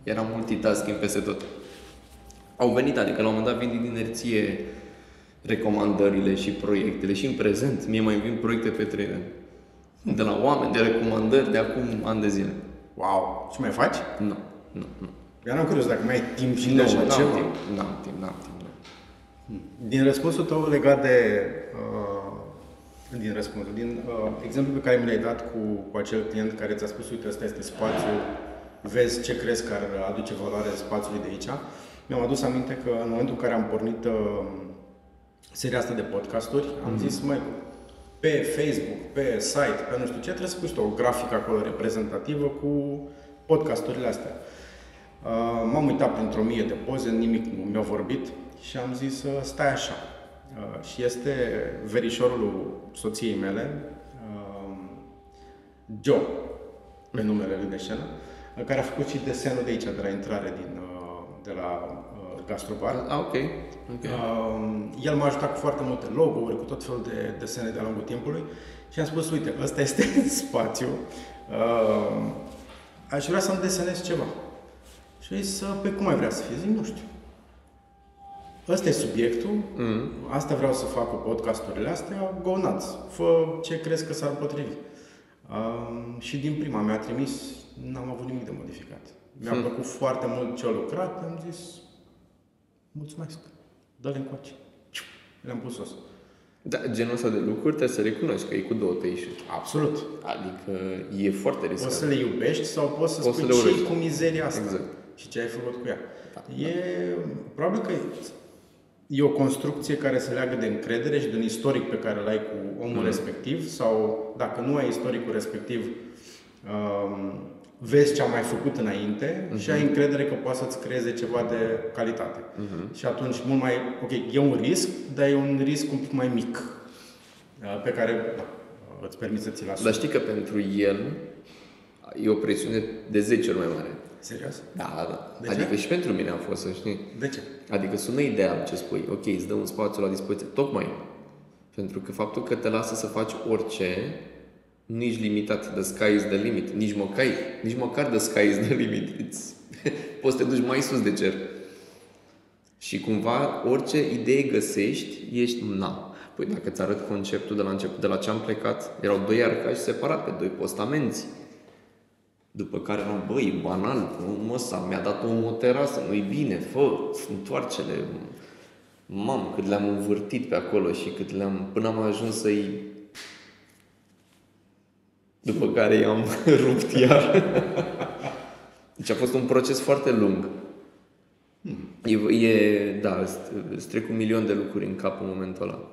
Era multitasking peste tot. Au venit, adică la un moment dat vin din inerție recomandările și proiectele și în prezent mie mai vin proiecte pe trei ani. De la oameni, de recomandări, de acum ani de zile. Wow! Ce mai faci? Nu, nu, nu. Eu n-am curios dacă mai ai timp și nu, de așa n-am ceva. timp, n-am timp, n-am timp. Din răspunsul tău legat de uh, din răspunsul, din uh, exemplu pe care mi l-ai dat cu, cu acel client care ți-a spus, uite, ăsta este spațiul, vezi ce crezi că ar aduce valoare spațiului de aici, mi-am adus aminte că în momentul în care am pornit uh, seria asta de podcasturi, am mm-hmm. zis, mai pe Facebook, pe site, pe nu știu ce, trebuie să pui o grafică acolo reprezentativă cu podcasturile astea. Uh, m-am uitat printr-o mie de poze, nimic nu mi-a vorbit și am zis, stai așa, Uh, și este verișorul soției mele, uh, Joe, pe numele lui de scenă, uh, care a făcut și desenul de aici, de la intrare din, uh, de la uh, gastrobar. Ah, ok. okay. Uh, el m-a ajutat cu foarte multe logo-uri, cu tot felul de desene de-a lungul timpului și am spus, uite, ăsta este spațiu, uh, aș vrea să-mi desenez ceva. Și a zis, pe cum ai vrea să fie? Zic, nu știu. Ăsta e subiectul, mm. asta vreau să fac cu podcasturile astea, go nuts. Fă ce crezi că s-ar potrivi. Um, și din prima mi-a trimis, n-am avut nimic de modificat. Mi-a hmm. plăcut foarte mult ce a lucrat, am zis, mulțumesc, dă-le încoace. Le-am pus sos. Da, genul ăsta de lucruri trebuie să recunoști că e cu două tăișuri. Absolut. Adică e foarte riscant. Poți să le iubești sau poți să poți spui să ce cu mizeria asta exact. și ce ai făcut cu ea. Da, e, da. probabil că e o construcție care se leagă de încredere și de un istoric pe care îl ai cu omul mm. respectiv sau dacă nu ai istoricul respectiv, um, vezi ce a mai făcut înainte mm-hmm. și ai încredere că poate să-ți creeze ceva de calitate. Mm-hmm. Și atunci mult mai, ok, e un risc, dar e un risc un pic mai mic uh, pe care da, îți permiți să ți-l asumi. Dar știi că pentru el e o presiune de 10 ori mai mare. Serios? Da, da. De adică ce? și pentru mine a fost, să știi. De ce? Adică sună ideal ce spui. Ok, îți dă un spațiu la dispoziție. Tocmai. Pentru că faptul că te lasă să faci orice, nici limitat, the sky is the limit. Nici măcar, nici măcar the sky is the limit. It's... Poți să te duci mai sus de cer. Și cumva orice idee găsești, ești na. Păi dacă îți arăt conceptul de la început, de la ce am plecat, erau doi arcași separat pe doi postamenți după care am, băi, e banal, mă, s mi-a dat omul o terasă, nu-i bine, fă, întoarce-le. Mam, cât le-am învârtit pe acolo și cât le-am, până am ajuns să-i... După care i-am rupt iar. Deci a fost un proces foarte lung. E, e da, îți trec un milion de lucruri în cap în momentul ăla.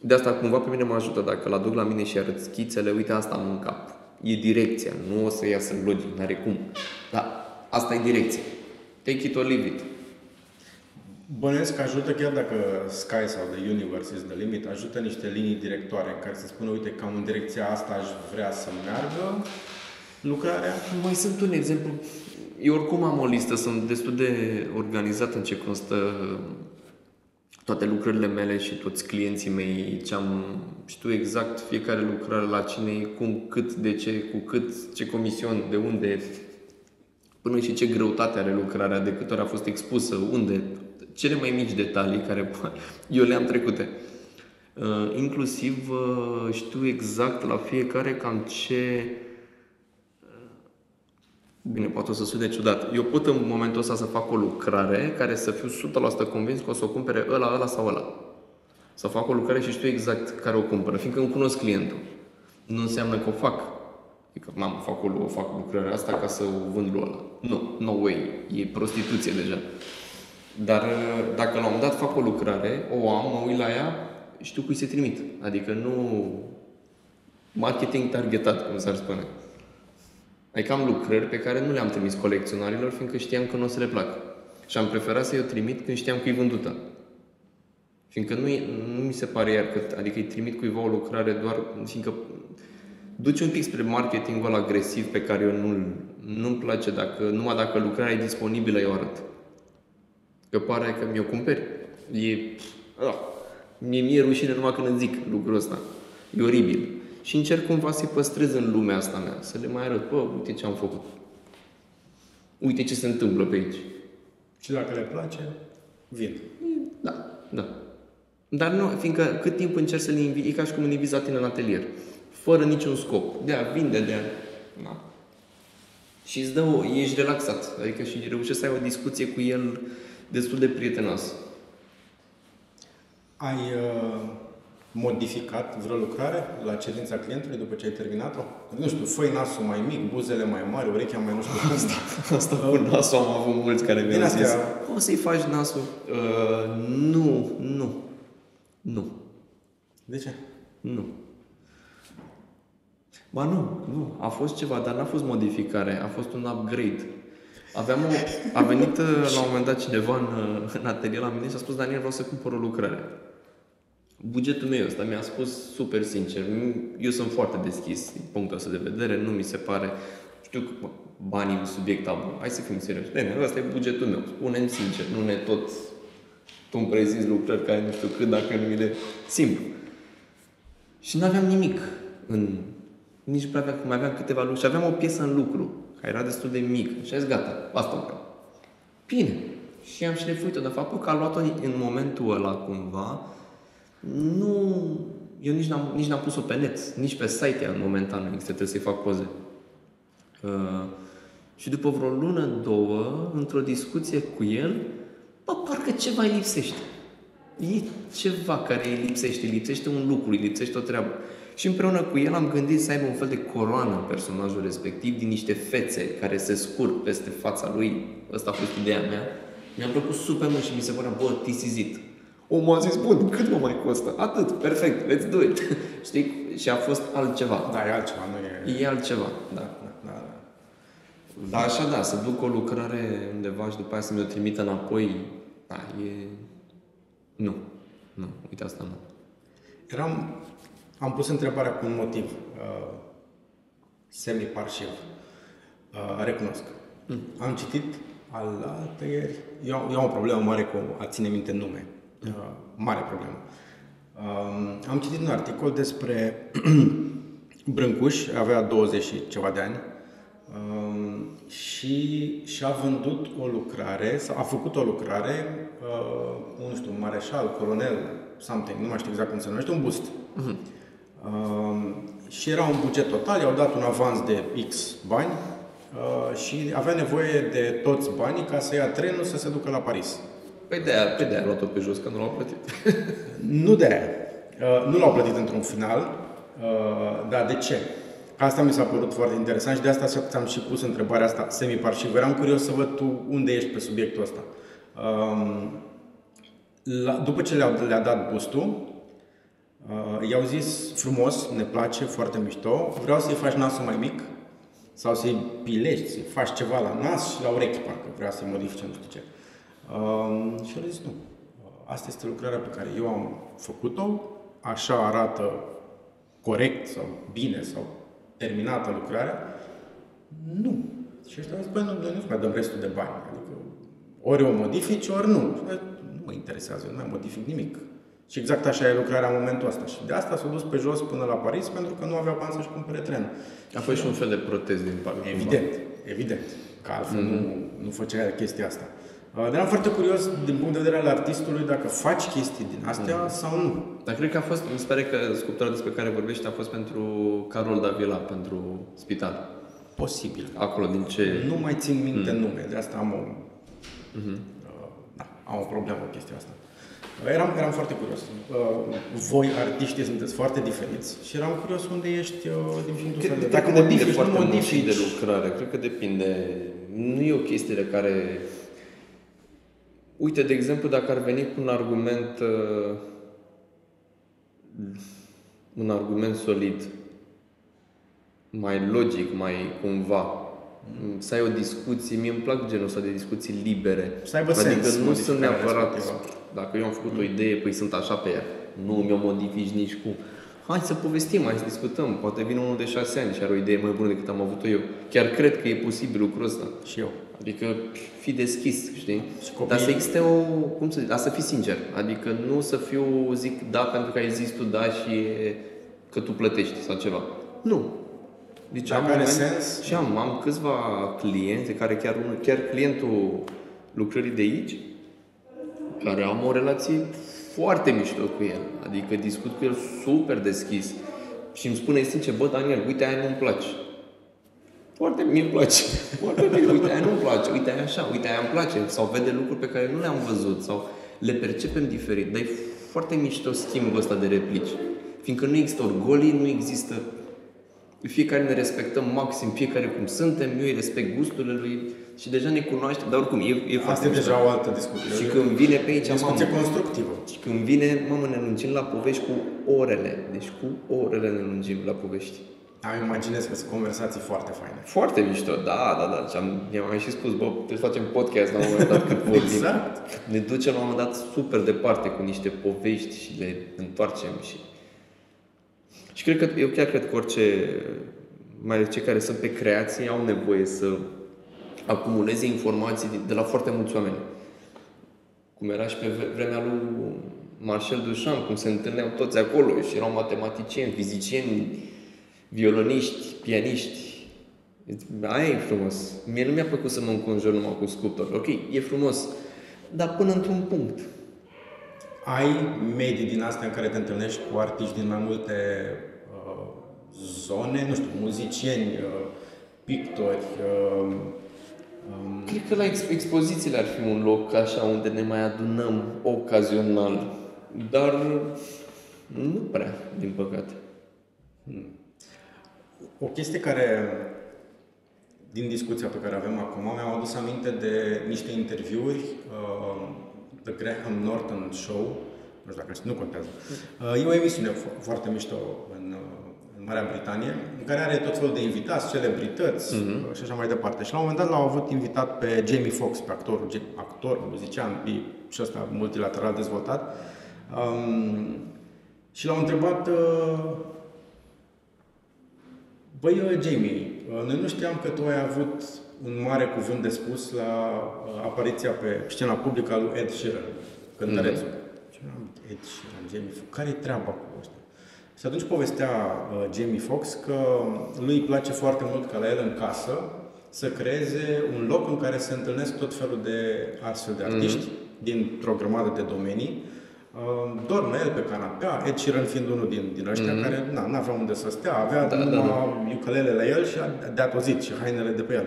De asta cumva pe mine mă ajută dacă la duc la mine și arăt schițele, uite asta am în cap e direcția. Nu o să iasă logic, n-are cum. Dar asta e direcția. Take it or leave it. Bănuiesc că ajută chiar dacă Sky sau The Universe is the limit, ajută niște linii directoare în care să spună, uite, cam în direcția asta aș vrea să meargă lucrarea. Mai sunt un exemplu. Eu oricum am o listă, sunt destul de organizat în ce constă toate lucrările mele și toți clienții mei, ce am, știu exact fiecare lucrare la cine, cum, cât, de ce, cu cât, ce comision, de unde, până și ce greutate are lucrarea, de câte ori a fost expusă, unde, cele mai mici detalii care eu le-am trecute. Uh, inclusiv uh, știu exact la fiecare cam ce Bine, poate o să sune ciudat. Eu pot în momentul ăsta să fac o lucrare care să fiu 100% convins că o să o cumpere ăla, ăla sau ăla. Să fac o lucrare și știu exact care o cumpără, fiindcă îmi cunosc clientul. Nu înseamnă că o fac. Adică, mamă, fac o, o fac lucrarea asta ca să o vând lui ăla. Nu, no way. E prostituție deja. Dar dacă la un moment dat fac o lucrare, o am, mă uit la ea, știu cui se trimit. Adică nu marketing targetat, cum s-ar spune. Adică am lucrări pe care nu le-am trimis colecționarilor, fiindcă știam că nu o să le plac. Și am preferat să-i o trimit când știam că e vândută. Fiindcă nu, e, nu mi se pare iar că, adică îi trimit cuiva o lucrare doar, fiindcă duce un pic spre marketingul ăla agresiv pe care eu nu-l, nu-mi place dacă, numai dacă lucrarea e disponibilă, eu arăt. Că pare că mi-o cumperi. E... Ah, mie, mie rușine numai când îmi zic lucrul ăsta. E oribil. Și încerc cumva să-i păstrez în lumea asta mea. Să le mai arăt, bă, uite ce am făcut. Uite ce se întâmplă pe aici. Și dacă le place, vin. Da, da. Dar nu, fiindcă cât timp încerci să le invizi, e ca și cum îl invizi la tine în atelier. Fără niciun scop. De a vinde, de a... Da. Și îți dă o, ești relaxat. Adică și reușești să ai o discuție cu el destul de prietenoasă. Ai uh, modificat vreo lucrare la cerința clientului după ce ai terminat-o? Nu știu, făi nasul mai mic, buzele mai mari, urechea mai nu știu cum. Asta, asta cu nasul am avut mulți care mi-au astea- zis. O să-i faci nasul? Uh, nu, nu. Nu. De ce? Nu. Ba nu, nu. A fost ceva, dar n-a fost modificare, a fost un upgrade. Aveam o, a venit uh, la un moment dat cineva în, uh, în atelier la mine și a spus Daniel, vreau să cumpăr o lucrare. Bugetul meu ăsta mi-a spus super sincer, eu sunt foarte deschis din punctul ăsta de vedere, nu mi se pare, știu că bă, banii în subiect tabu, hai să fim serioși, Bine, ăsta e bugetul meu, spune sincer, nu ne tot tu îmi prezinți lucrări care nu știu cât, dacă nu mi le... Simplu. Și nu aveam nimic în... Nici nu prea aveam, mai aveam câteva lucruri. Și aveam o piesă în lucru, care era destul de mică. Și am zis, gata, asta o vreau. Bine. Și am șlefuit-o, dar faptul că a luat-o în momentul ăla cumva, nu... Eu nici n-am, nici n-am pus-o pe net, nici pe site ea în momentan nu există, trebuie să-i fac poze. Uh, și după vreo lună, două, într-o discuție cu el, bă, parcă ceva îi lipsește. E ceva care îi lipsește, îi lipsește un lucru, îi lipsește o treabă. Și împreună cu el am gândit să aibă un fel de coroană în personajul respectiv, din niște fețe care se scurg peste fața lui. Asta a fost ideea mea. Mi-a plăcut super mult și mi se părea, bă, this is it. Omul a zis, bun, cât mă mai costă? Atât, perfect, let's do it. Știi? Și a fost altceva. Da, e altceva, nu e... E altceva, da. Da, da, da. Da, așa da, să duc o lucrare undeva și după aia să mi-o trimită înapoi, da, e... Nu. Nu, uite asta nu. Eram, am pus întrebarea cu un motiv uh, semi-parșiv. Uh, recunosc. Mm. Am citit al ieri. Eu, eu am o problemă mare cu a ține minte nume. Uh, mare problemă. Uh, am citit un articol despre Brâncuș, avea 20 și ceva de ani uh, și și-a vândut o lucrare, sau a făcut o lucrare, uh, nu știu, un mareșal, colonel, something, nu mai știu exact cum se numește, un bust. Uh-huh. Uh, și era un buget total, i-au dat un avans de X bani uh, și avea nevoie de toți banii ca să ia trenul să se ducă la Paris. Păi de-aia, pe de-aia a luat-o pe jos, că nu l-au plătit. Nu de aia. Uh, nu l-au plătit într-un final, uh, dar de ce? Asta mi s-a părut foarte interesant și de asta ți-am și pus întrebarea asta semi-parșivă. Eram curios să văd tu unde ești pe subiectul ăsta. Um, la, după ce le-a, le-a dat bustul, uh, i-au zis frumos, ne place, foarte mișto, vreau să-i faci nasul mai mic sau să-i pilești, să-i faci ceva la nas și la urechi, parcă vrea să-i modifice, nu știu ce. Uh, și el a zis nu. Asta este lucrarea pe care eu am făcut-o, așa arată corect sau bine sau terminată lucrarea. Nu. Și ăștia au zis, băi, nu, noi nu mai dăm restul de bani. Adică ori o modifici, ori nu. Și băi, nu mă interesează, eu nu mai modific nimic. Și exact așa e lucrarea în momentul ăsta. Și de asta s-a dus pe jos până la Paris, pentru că nu avea bani să-și cumpere trenul. A fost și un fel de protest din partea Evident, evident. Că altfel mm-hmm. nu, nu făcea chestia asta. Uh, Dar eram foarte curios din punct de vedere al artistului dacă faci chestii din astea mm. sau nu. Dar cred că a fost, mi se pare că sculptura despre care vorbești a fost pentru Carol Davila, pentru spital. Posibil. Acolo, din ce... Nu mai țin minte mm. nume, de asta am o, mm-hmm. uh, da, am o problemă cu chestia asta. Eram, eram foarte curios. Uh, voi, artiștii, sunteți foarte diferiți și eram curios unde ești uh, din punctul ăsta. de- Dacă Dacă depinde modifici, nu foarte mult și modifici. de lucrare. Cred că depinde. Nu e o chestie de care... Uite, de exemplu, dacă ar veni cu un argument uh, un argument solid, mai logic, mai cumva, mm. să ai o discuție. Mie îmi plac genul ăsta de discuții libere. Să aibă adică sens nu sunt modificarea neapărat, respectivă. Dacă eu am făcut o idee, păi sunt așa pe ea. Nu mi-o modifici nici cum. Hai să povestim, hai să discutăm. Poate vine unul de șase ani și are o idee mai bună decât am avut-o eu. Chiar cred că e posibil lucrul ăsta. Și eu. Adică fi deschis, știi? Și copiii- Dar să existe o, cum să zic, dar să fii sincer. Adică nu să fiu, zic, da pentru că ai zis tu da și e că tu plătești sau ceva. Nu. Deci Dacă am are moment- sens. Și am, am câțiva clienți care chiar, unul, chiar clientul lucrării de aici, care am o relație foarte mișto cu el. Adică discut cu el super deschis. Și îmi spune sincer, bă, Daniel, uite, aia nu-mi place. Foarte mie îmi place. Foarte bine. Uite, aia nu-mi place. Uite, aia așa. Uite, aia îmi place. Sau vede lucruri pe care nu le-am văzut. Sau le percepem diferit. Dar e foarte mișto schimbul ăsta de replici. Fiindcă nu există orgolii, nu există... Fiecare ne respectăm maxim, fiecare cum suntem, eu îi respect gusturile lui și deja ne cunoaștem, dar oricum, e, e foarte Asta e mișto. deja o altă discuție. Și când vine pe aici, Discuție mamă, constructivă. și când vine, mamă, ne lungim la povești cu orele. Deci cu orele ne lungim la povești. Am imaginez că sunt conversații foarte faine. Foarte mișto, da, da, da. Și am, i-am mai și spus, bă, trebuie să facem podcast la un moment dat cât vorbim. Exact. Ne ducem la un moment dat super departe cu niște povești și le întoarcem și... Și cred că, eu chiar cred că orice, mai ales cei care sunt pe creație, au nevoie să acumuleze informații de la foarte mulți oameni. Cum era și pe vre- vremea lui Marcel Duchamp, cum se întâlneau toți acolo și erau matematicieni, fizicieni, violoniști, pianiști. Aia e frumos. Mie nu mi-a plăcut să mă înconjur numai cu sculptori. Ok, e frumos, dar până într-un punct. Ai medii din astea în care te întâlnești cu artiști din mai multe uh, zone, nu știu, muzicieni, uh, pictori, uh, um, Cred că la ex- expozițiile ar fi un loc așa unde ne mai adunăm ocazional, dar nu prea, din păcate. O chestie care, din discuția pe care avem acum, mi-am adus aminte de niște interviuri, uh, The Graham Norton Show, nu știu dacă știi, nu contează. Uh, e o emisiune fo- foarte mișto în, uh, în Marea Britanie, în care are tot felul de invitați, celebrități uh, și așa mai departe. Și la un moment dat l-au avut invitat pe Jamie Foxx, pe actorul, ge- actor, muzician, e și ăsta multilateral dezvoltat. Um, și l-au întrebat uh, Băi, uh, Jamie, uh, noi nu știam că tu ai avut un mare cuvânt de spus la uh, apariția pe scena publică a lui Ed Sheeran, cântărețul. Mm-hmm. Ce am Ed Sheeran, Jamie Foxx, care e treaba cu ăsta? Și atunci povestea uh, Jamie Foxx că lui îi place foarte mult ca la el în casă să creeze un loc în care se întâlnesc tot felul de astfel de artiști mm-hmm. dintr-o grămadă de domenii. Uh, dorme el pe canapea, Ed Sheeran fiind unul din, din ăștia mm-hmm. care na, n-avea unde să stea, avea Da, da, da, numai da. da, ukulele la el și a de atozit și hainele de pe el.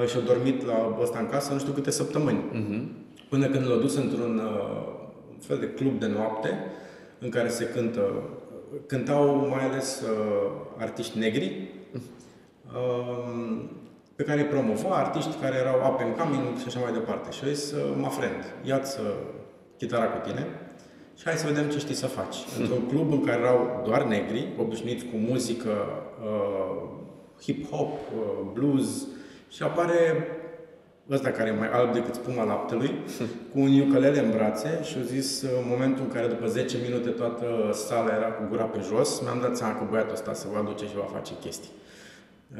Uh, și a dormit la ăsta în casă nu știu câte săptămâni. Mm-hmm. Până când l-a dus într-un uh, un fel de club de noapte în care se cântă, cântau mai ales uh, artiști negri uh, pe care îi promova, artiști care erau up and coming și așa mai departe. Și a zis, uh, my friend, ia-ți uh, chitara cu tine și hai să vedem ce știi să faci. Într-un club în care erau doar negri, obișnuiți cu muzică uh, hip-hop, uh, blues și apare ăsta care e mai alb decât spuma laptelui, cu un ukulele în brațe și a zis uh, în momentul în care după 10 minute toată sala era cu gura pe jos, mi-am dat seama că băiatul ăsta se va duce și va face chestii.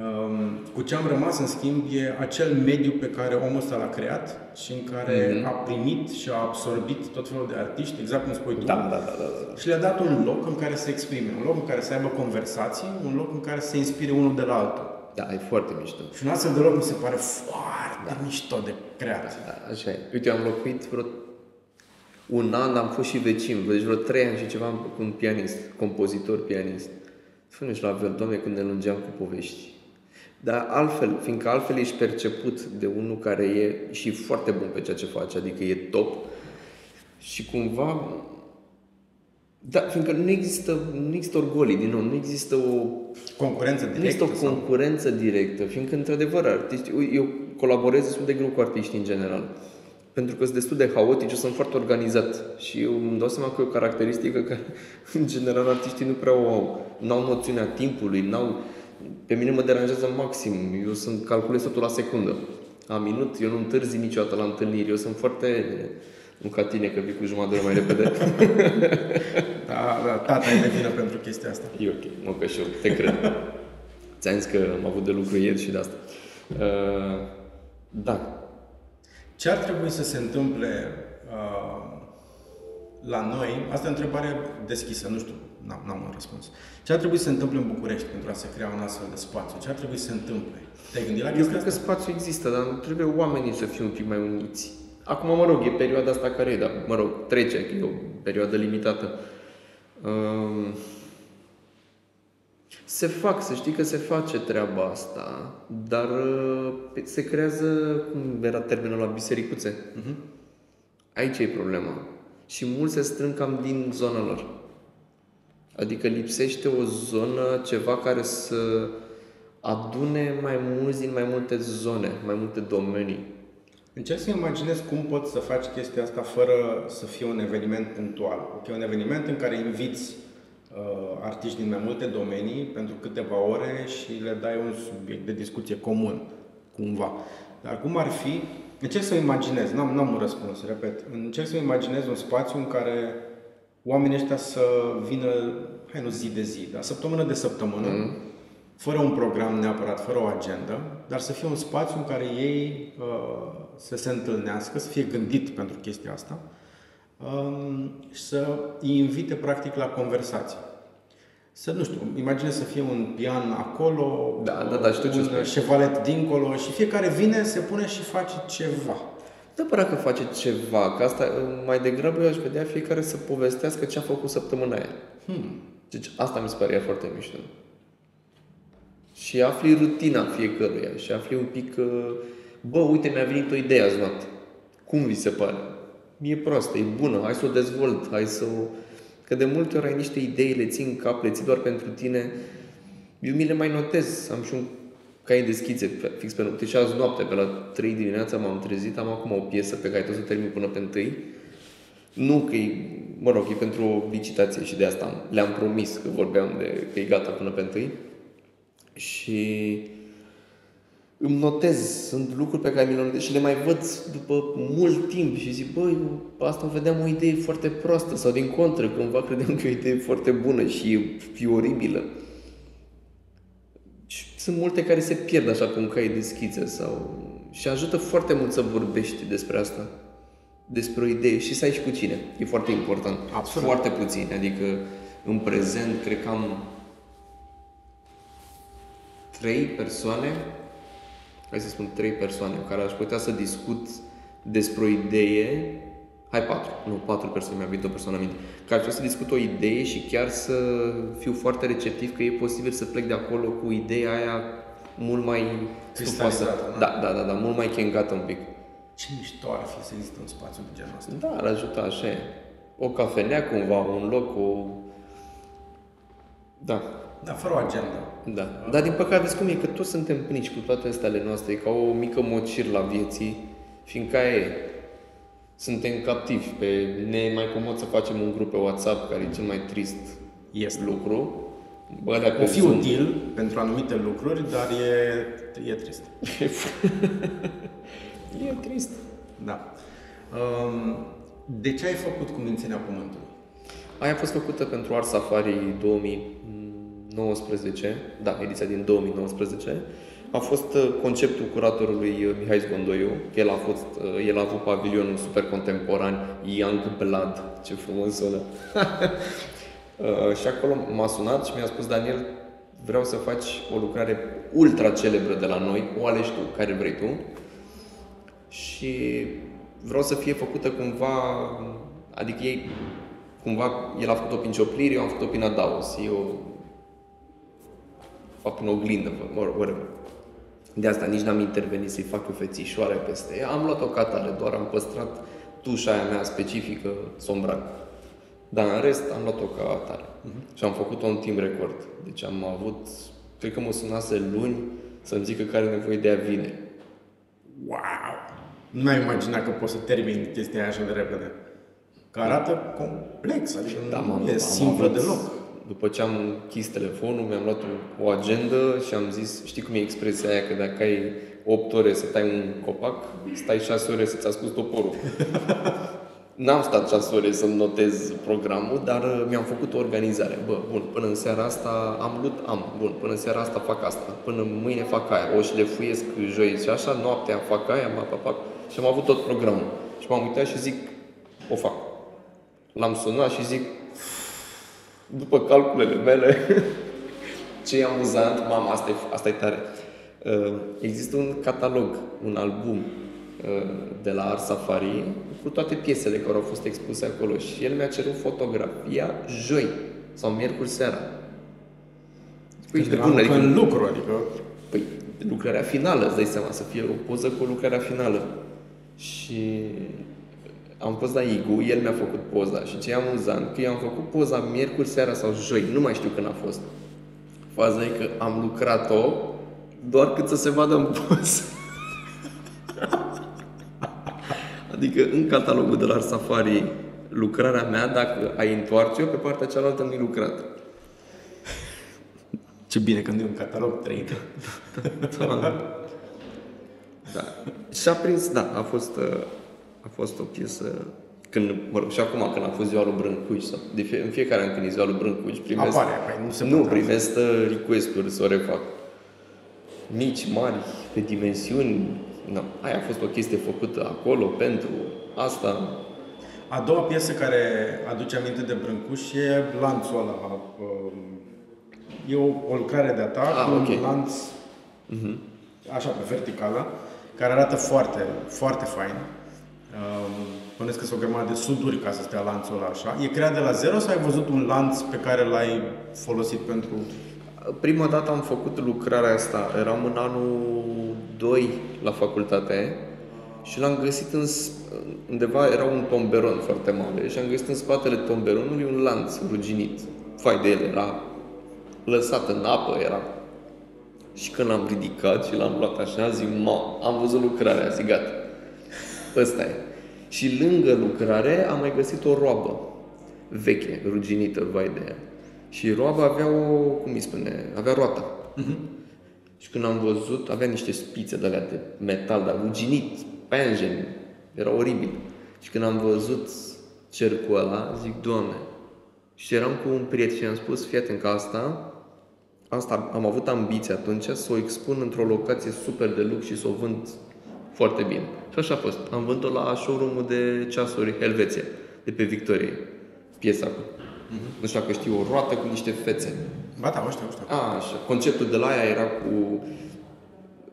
Um, Cu ce am rămas, în schimb, e acel mediu pe care omul ăsta l-a creat și în care Mhm. a primit și a absorbit tot felul de artiști, exact cum spui tu, Da, da, da, da, da. și le-a dat un loc în care să exprime, un loc în care să aibă conversații, un loc în care să se inspire unul de la altul. Da, e foarte mișto. Și un astfel de loc mi se pare foarte da. mișto de creat. Da, așa e. Uite, eu am locuit vreo un an, am fost și vecin, deci vreo trei ani și ceva cu un pianist, compozitor pianist. Spune și la fel, doamne, când ne lungeam cu povești. Dar altfel, fiindcă altfel ești perceput de unul care e și foarte bun pe ceea ce face, adică e top și cumva da, fiindcă nu există, nu există orgolii, din nou, nu există o Concurență nu directă. există o sau- concurență directă, fiindcă, într-adevăr, artiști, eu colaborez destul de greu cu artiști în general. Pentru că sunt destul de haotici, eu sunt foarte organizat. Și eu îmi dau seama că e o caracteristică care, în general, artiștii nu prea o au. N-au noțiunea timpului, n-au... Pe mine mă deranjează maxim. Eu sunt calculez totul la secundă. La minut, eu nu întârzi niciodată la întâlniri. Eu sunt foarte... Nu ca tine, că vii cu jumătate de oră mai repede. Da, da, tata e de vină pentru chestia asta. E ok, mă că și eu, te cred. Ți-am zis că am avut de lucru ieri și de asta. Uh, da. Ce ar trebui să se întâmple uh, la noi? Asta e o întrebare deschisă, nu știu, n-am, n-am un răspuns. Ce ar trebui să se întâmple în București pentru a se crea un astfel de spațiu? Ce ar trebui să se întâmple? Te-ai gândit la Eu chestia cred că asta? spațiu există, dar trebuie oamenii să fie un pic mai uniți. Acum, mă rog, e perioada asta care e, dar, mă rog, trece, că e o perioadă limitată. Um, se fac, să știi că se face treaba asta, dar uh, se creează, cum era termenul la bisericuțe. Mhm. Aici e problema. Și mulți se strâng cam din zona lor. Adică lipsește o zonă, ceva care să adune mai mulți din mai multe zone, mai multe domenii. Încerc să imaginez cum poți să faci chestia asta fără să fie un eveniment punctual. Ok, un eveniment în care inviți uh, artiști din mai multe domenii pentru câteva ore și le dai un subiect de discuție comun, cumva. Dar cum ar fi, încerc să imaginez, n-am, n-am un răspuns, repet, încerc să imaginez un spațiu în care oamenii ăștia să vină, hai nu zi de zi, dar săptămână de săptămână, mm. Fără un program neapărat, fără o agendă, dar să fie un spațiu în care ei uh, să se întâlnească, să fie gândit pentru chestia asta um, și să îi invite practic la conversație. Să, nu știu, imaginez să fie un pian acolo, Da, da, da, știu ce un spui. șevalet dincolo și fiecare vine, se pune și face ceva. Neapărat că face ceva, că asta mai degrabă eu aș vedea fiecare să povestească ce a făcut săptămâna aia. Hmm. Deci asta mi se pare foarte mișto. Și afli rutina fiecăruia și afli un pic că, bă, uite, mi-a venit o idee azi noapte. Cum vi se pare? E proastă, e bună, hai să o dezvolt, hai să o... Că de multe ori ai niște idei, le ții în cap, le ții doar pentru tine. Eu mi le mai notez, am și un cai de schițe pe- fix pe noapte și azi noapte, pe la 3 dimineața m-am trezit, am acum o piesă pe care trebuie să o termin până pe 1. Nu că e, mă rog, e pentru o licitație și de asta am- le-am promis că vorbeam de că e gata până pe 1. Și îmi notez, sunt lucruri pe care mi le notez și le mai văd după mult timp și zic, băi, eu asta vedeam o idee foarte proastă sau din contră, cumva credeam că e o idee foarte bună și e, e oribilă. Și sunt multe care se pierd așa pe un cai de schițe sau... Și ajută foarte mult să vorbești despre asta. Despre o idee și să ai și cu cine. E foarte important. Absolut. Foarte puțin. Adică în prezent cred că am trei persoane, hai să spun trei persoane, cu care aș putea să discut despre o idee, hai patru, nu, patru persoane, mi-a venit o persoană în minte, care aș putea să discut o idee și chiar să fiu foarte receptiv că e posibil să plec de acolo cu ideea aia mult mai stufoasă. Cristalizată, Da, da, da, da, mult mai chengată un pic. Ce mișto ar fi să existe un spațiu de genul ăsta. Da, ar ajuta așa e. O cafenea cumva, un loc, o... Da, Da, fără o agenda. Da. Dar din păcate, vezi cum e, că toți suntem pnici cu toate astea ale noastre, e ca o mică mocir la vieții, fiindcă aia e. Suntem captivi, pe ne e mai comod să facem un grup pe WhatsApp, care e cel mai trist Este. lucru. Bă, dacă O fi sunt- util pentru anumite lucruri, dar e, e trist. E trist. Da. Um, de ce ai făcut cu mințenia pământului? Aia a fost făcută pentru Art Safari 2019, da, ediția din 2019. A fost uh, conceptul curatorului uh, Mihai Zgondoiu. El a, fost, uh, el a avut pavilionul super contemporan Young Blood, ce frumos sună. Uh, și acolo m-a sunat și mi-a spus, Daniel, vreau să faci o lucrare ultra celebră de la noi, o alegi tu, care vrei tu. Și vreau să fie făcută cumva, adică ei, cumva, el a făcut-o prin cioplire, eu am făcut-o prin adaos. Eu fac în oglindă, mă rog, whatever. De asta nici n-am intervenit să-i fac o fețișoare peste ea. Am luat-o ca tare, doar am păstrat tușa aia mea specifică, sombrac. Dar în rest am luat-o ca atare. Uh-huh. Și am făcut-o în timp record. Deci am avut, cred că mă sunase luni să-mi zică care are nevoie de ea vineri. Wow! Nu mi-ai imaginat că poți să termini chestia aia așa de repede. Că arată complex, adică Da, nu m-am, e am simplă avut, deloc. După ce am închis telefonul, mi-am luat o, o agendă și am zis, știi cum e expresia aia, că dacă ai 8 ore să tai un copac, stai 6 ore să-ți ascult toporul. N-am stat 6 ore să-mi notez programul, dar uh, mi-am făcut o organizare. Bă, bun, până în seara asta am lut, am, bun, până în seara asta fac asta, până mâine fac aia, o șlefuiesc joi și așa, noaptea fac aia, mă, fac, fac, și am avut tot programul. Și m-am uitat și zic, o fac. L-am sunat și zic, după calculele mele, ce e amuzant, mama, asta e, asta e tare. Uh, există un catalog, un album uh, de la Art Safari cu toate piesele care au fost expuse acolo și el mi-a cerut fotografia joi sau miercuri seara. Păi, ești bună, adică în lucru, adică... Păi, lucrarea finală, îți dai seama, să fie o poză cu lucrarea finală. Și am fost la Igu, el mi-a făcut poza și ce e amuzant, că eu am făcut poza miercuri seara sau joi, nu mai știu când a fost. Faza e că am lucrat-o doar cât să se vadă în poză. adică în catalogul de la Safari, lucrarea mea, dacă ai întoarce-o, pe partea cealaltă nu-i lucrat. Ce bine că nu e un catalog 3 da. da. Și a prins, da, a fost, a fost o piesă când, mă rog, și acum când a fost ziua lui Brâncuci, sau de fie, în fiecare an când e ziua lui Brâncuci, primesc, Apare, păi nu se nu, primesc uh, request-uri să o refac. Mici, mari, pe dimensiuni, no. aia a fost o chestie făcută acolo, pentru asta. A doua piesă care aduce aminte de Brâncuș e lanțul ăla. Um, e o, o lucrare de atac ah, cu okay. un lanț uh-huh. așa pe verticală, care arată foarte, foarte fain. Bănesc că sunt o grămadă de suduri ca să stea lanțul ăla așa. E creat de la zero sau ai văzut un lanț pe care l-ai folosit pentru... Prima dată am făcut lucrarea asta. Eram în anul 2 la facultate și l-am găsit în, undeva, era un tomberon foarte mare și am găsit în spatele tomberonului un lanț ruginit. Fai de el era lăsat în apă, era și când l-am ridicat și l-am luat așa, zic, ma, am văzut lucrarea, zic, gata. Ăsta e. Și lângă lucrare am mai găsit o roabă veche, ruginită, vai de ea. Și roaba avea o, cum îi spune, avea roata. Uh-huh. Și când am văzut, avea niște spițe de alea de metal, dar ruginit, penjen, era oribil. Și când am văzut cercul ăla, zic, Doamne, și eram cu un prieten și am spus, fii atent că asta, asta am avut ambiția atunci să o expun într-o locație super de lux și să o vând foarte bine. Și așa a fost. Am vândut-o la showroom de ceasuri Helveția, de pe Victorie. Piesa cu. Mm-hmm. Nu știu dacă știu, o roată cu niște fețe. Ba da, o știu, o știu. A, așa. Conceptul de la ea era cu...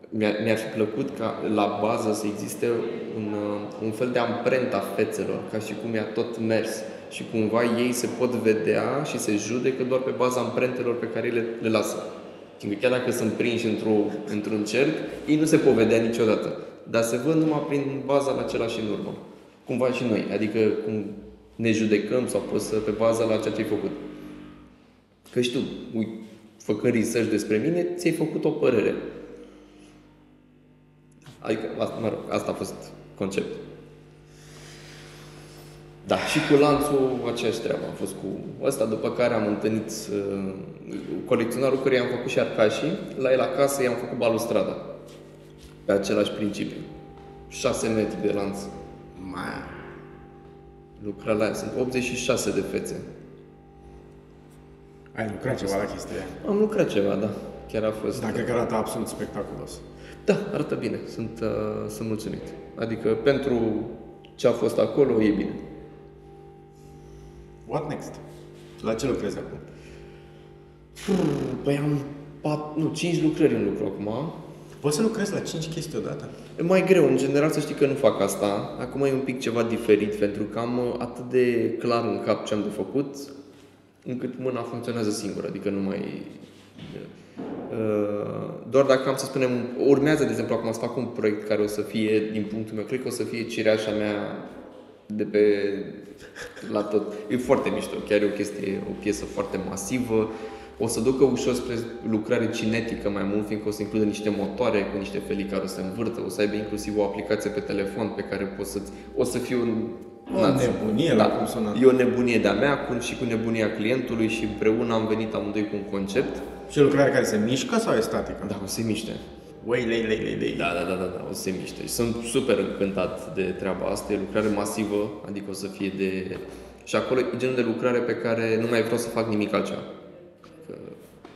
Mi-ar, mi fi plăcut ca la bază să existe un, uh, un fel de amprenta fețelor, ca și cum i-a tot mers. Și cumva ei se pot vedea și se judecă doar pe baza amprentelor pe care le, le lasă. Fiindcă chiar dacă sunt prinși într-o, într-un cerc, ei nu se pot vedea niciodată dar se văd numai prin baza la același în urmă. Cumva și noi, adică cum ne judecăm sau poți să pe baza la ceea ce ai făcut. Că și tu, ui, făcând research despre mine, ți-ai făcut o părere. Adică, asta, mă rog, asta a fost conceptul. Da, și cu lanțul aceeași treabă am fost cu ăsta, după care am întâlnit uh, colecționarul care i-am făcut și arcașii, la el acasă i-am făcut balustrada pe același principiu. 6 metri de lanț. Mai. Lucra la ea. Sunt 86 de fețe. Ai lucrat ceva la chestia Am lucrat ceva, da. Chiar a fost... Da, cred că arată absolut spectaculos. Da, arată bine. Sunt, uh, sunt mulțumit. Adică pentru ce a fost acolo, e bine. What next? La ce lucrezi acum? Păi am pat, nu, 5 lucrări în lucru acum. Poți să lucrezi la 5 chestii odată? E mai greu. În general să știi că nu fac asta. Acum e un pic ceva diferit pentru că am uh, atât de clar în cap ce am de făcut încât mâna funcționează singură. Adică nu mai... Uh, doar dacă am să spunem, urmează, de exemplu, acum să fac un proiect care o să fie, din punctul meu, cred că o să fie cireașa mea de pe la tot. E foarte mișto, chiar e o chestie, o piesă foarte masivă o să ducă ușor spre lucrare cinetică mai mult, fiindcă o să includă niște motoare cu niște felii care o să se învârtă, o să aibă inclusiv o aplicație pe telefon pe care poți să O să fie un O nebunie la cum sună. E o nebunie de-a mea cu, și cu nebunia clientului și împreună am venit amândoi cu un concept. Și o lucrare care se mișcă sau e statică? Da, o să se miște. Ui, lei, lei, lei, lei. Da, da, da, da, da, o să se miște. Și sunt super încântat de treaba asta. E lucrare masivă, adică o să fie de... Și acolo e genul de lucrare pe care nu mai vreau să fac nimic altceva.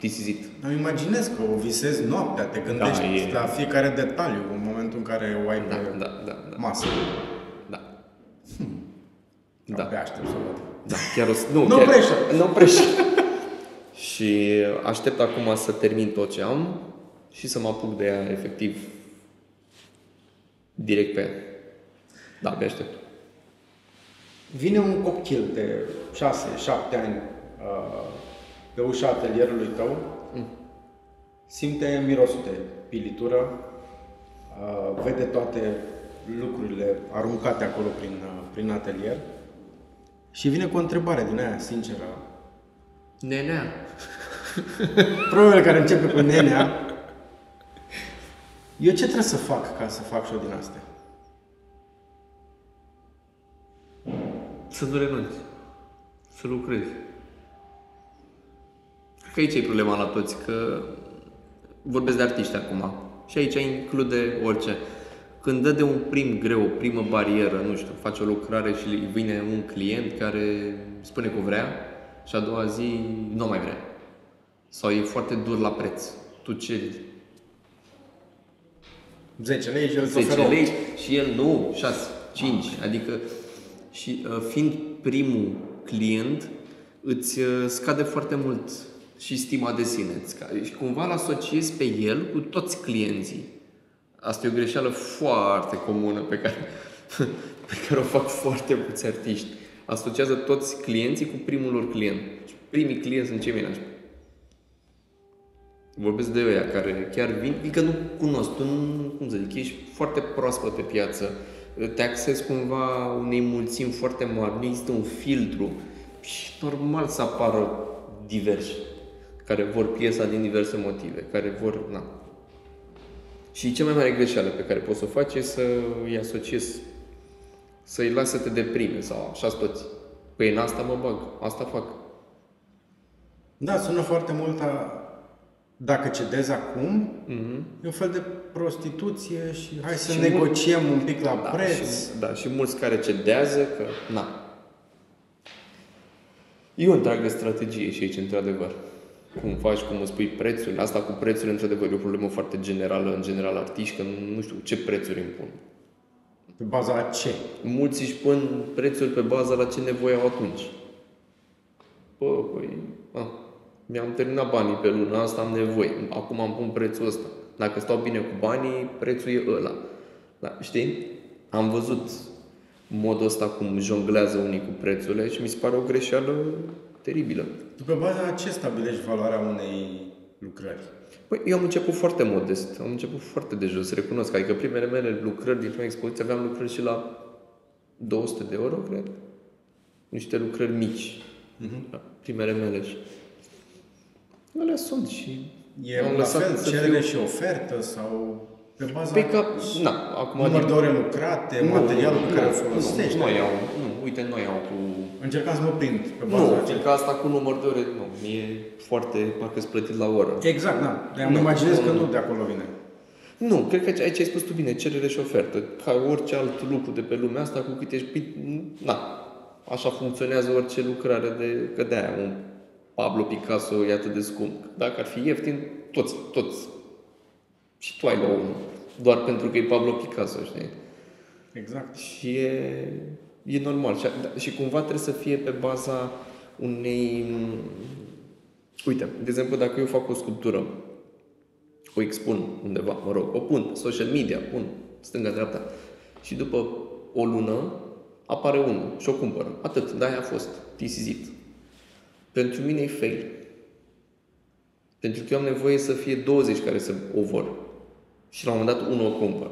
Că plictisit. Îmi imaginez că o visezi noaptea, te gândești Da, e- la fiecare detaliu în momentul în care o ai Da, pe da, da, da. masă. Da. Da. Da. Abia aștept să o văd. Da, chiar o să... Nu, Nu chiar, pressure. Nu pressure. și aștept acum să termin tot ce am și să mă apuc de ea efectiv direct pe ea. Da, abia aștept. Vine un copil de 6-7 ani uh, pe ușa atelierului tău, simte mirosul de pilitură, uh, vede toate lucrurile aruncate acolo prin, uh, prin atelier și vine cu o întrebare din aia sinceră. Nenea. Probabil care începe cu nenea. Eu ce trebuie să fac ca să fac și eu din astea? Să nu renunți. Să lucrezi. Cred că aici e problema la toți, că vorbesc de artiști acum. Și aici include orice. Când dă de un prim greu, o primă barieră, nu știu, face o lucrare și îi vine un client care spune că o vrea și a doua zi nu mai vrea. Sau e foarte dur la preț. Tu ceri 10 lei și el îți 10 oferă lei și el nu, 6, 5. Adică și uh, fiind primul client, îți uh, scade foarte mult și stima de sine. Îți scade. Și cumva îl asociezi pe el cu toți clienții. Asta e o greșeală foarte comună pe care, pe care o fac foarte mulți artiști. Asociază toți clienții cu primul lor client. Și primii clienți sunt cei mai nașpi. Vorbesc de ăia care chiar vin, adică nu cunosc, tu nu, cum să zic, ești foarte proaspăt pe piață, te accesi cumva unei mulțimi foarte mari, nu există un filtru și normal să apară diversi care vor piesa din diverse motive, care vor, na. Și cea mai mare greșeală pe care poți să o faci e să îi asociezi, să-i lasi să te deprime sau așa toți. Păi în asta mă bag, asta fac. Da, sună foarte mult a... Dacă cedezi acum, Mhm. e un fel de prostituție și hai să Și negociem un pic la Da, preț. Și, da, și mulți care cedează că, na. E o întreagă strategie și aici, într-adevăr. Cum faci, cum îți pui prețurile. Asta cu prețurile, într-adevăr, e o problemă foarte generală, în general, artiști, că nu știu ce prețuri impun. Pe baza a ce? Mulți își pun prețuri pe baza la ce nevoie au atunci. Bă, păi, a, mi-am terminat banii pe luna asta, am nevoie. Acum am pun prețul ăsta. Dacă stau bine cu banii, prețul e ăla. Da, știi? Am văzut modul ăsta cum jonglează unii cu prețurile și mi se pare o greșeală teribilă. Tu pe baza a ce stabilești valoarea unei lucrări? Păi, eu am început foarte modest, am început foarte de jos, recunosc. Adică primele mele lucrări din prima expoziție aveam lucrări și la 200 de euro, cred. Niște lucrări mici. Uh-huh. Primele mele și... Alea sunt și... E am la lăsat fel să cerere fiu- și ofertă sau pe baza Pe cap, na, acum... număr din- de ore lucrate, materialul pe care îl folosești? Nu, nu iau, nu, uite, nu iau cu... Încercam să mă prind pe baza Nu, a ce... fiindcă asta cu număr de ore, nu, e foarte, parcă sunt plătit la oră. Exact, da. Dar îmi Nu, imaginez nu, că nu. nu de acolo vine. Nu, cred că aici ai spus tu bine, cerere și ofertă. Ca orice alt lucru de pe lumea asta, cu cât ești... pi- Na, așa funcționează orice lucrare de... Că de-aia un Pablo Picasso e atât de scump. Dacă ar fi ieftin, toți, toți. Și tu ai la unul. Doar pentru că e Pablo Picasso, știi? Exact. Și e, e normal. Și, da, și cumva trebuie să fie pe baza unei... Uite, de exemplu, dacă eu fac o sculptură, o expun undeva, mă rog, o pun pe social media, pun stânga-dreapta, și după o lună apare unul și o cumpără. Atât, de aia a fost, tisizit. Pentru mine e fail. Pentru că eu am nevoie să fie 20 care să o vor. Și la un moment dat unul o cumpără.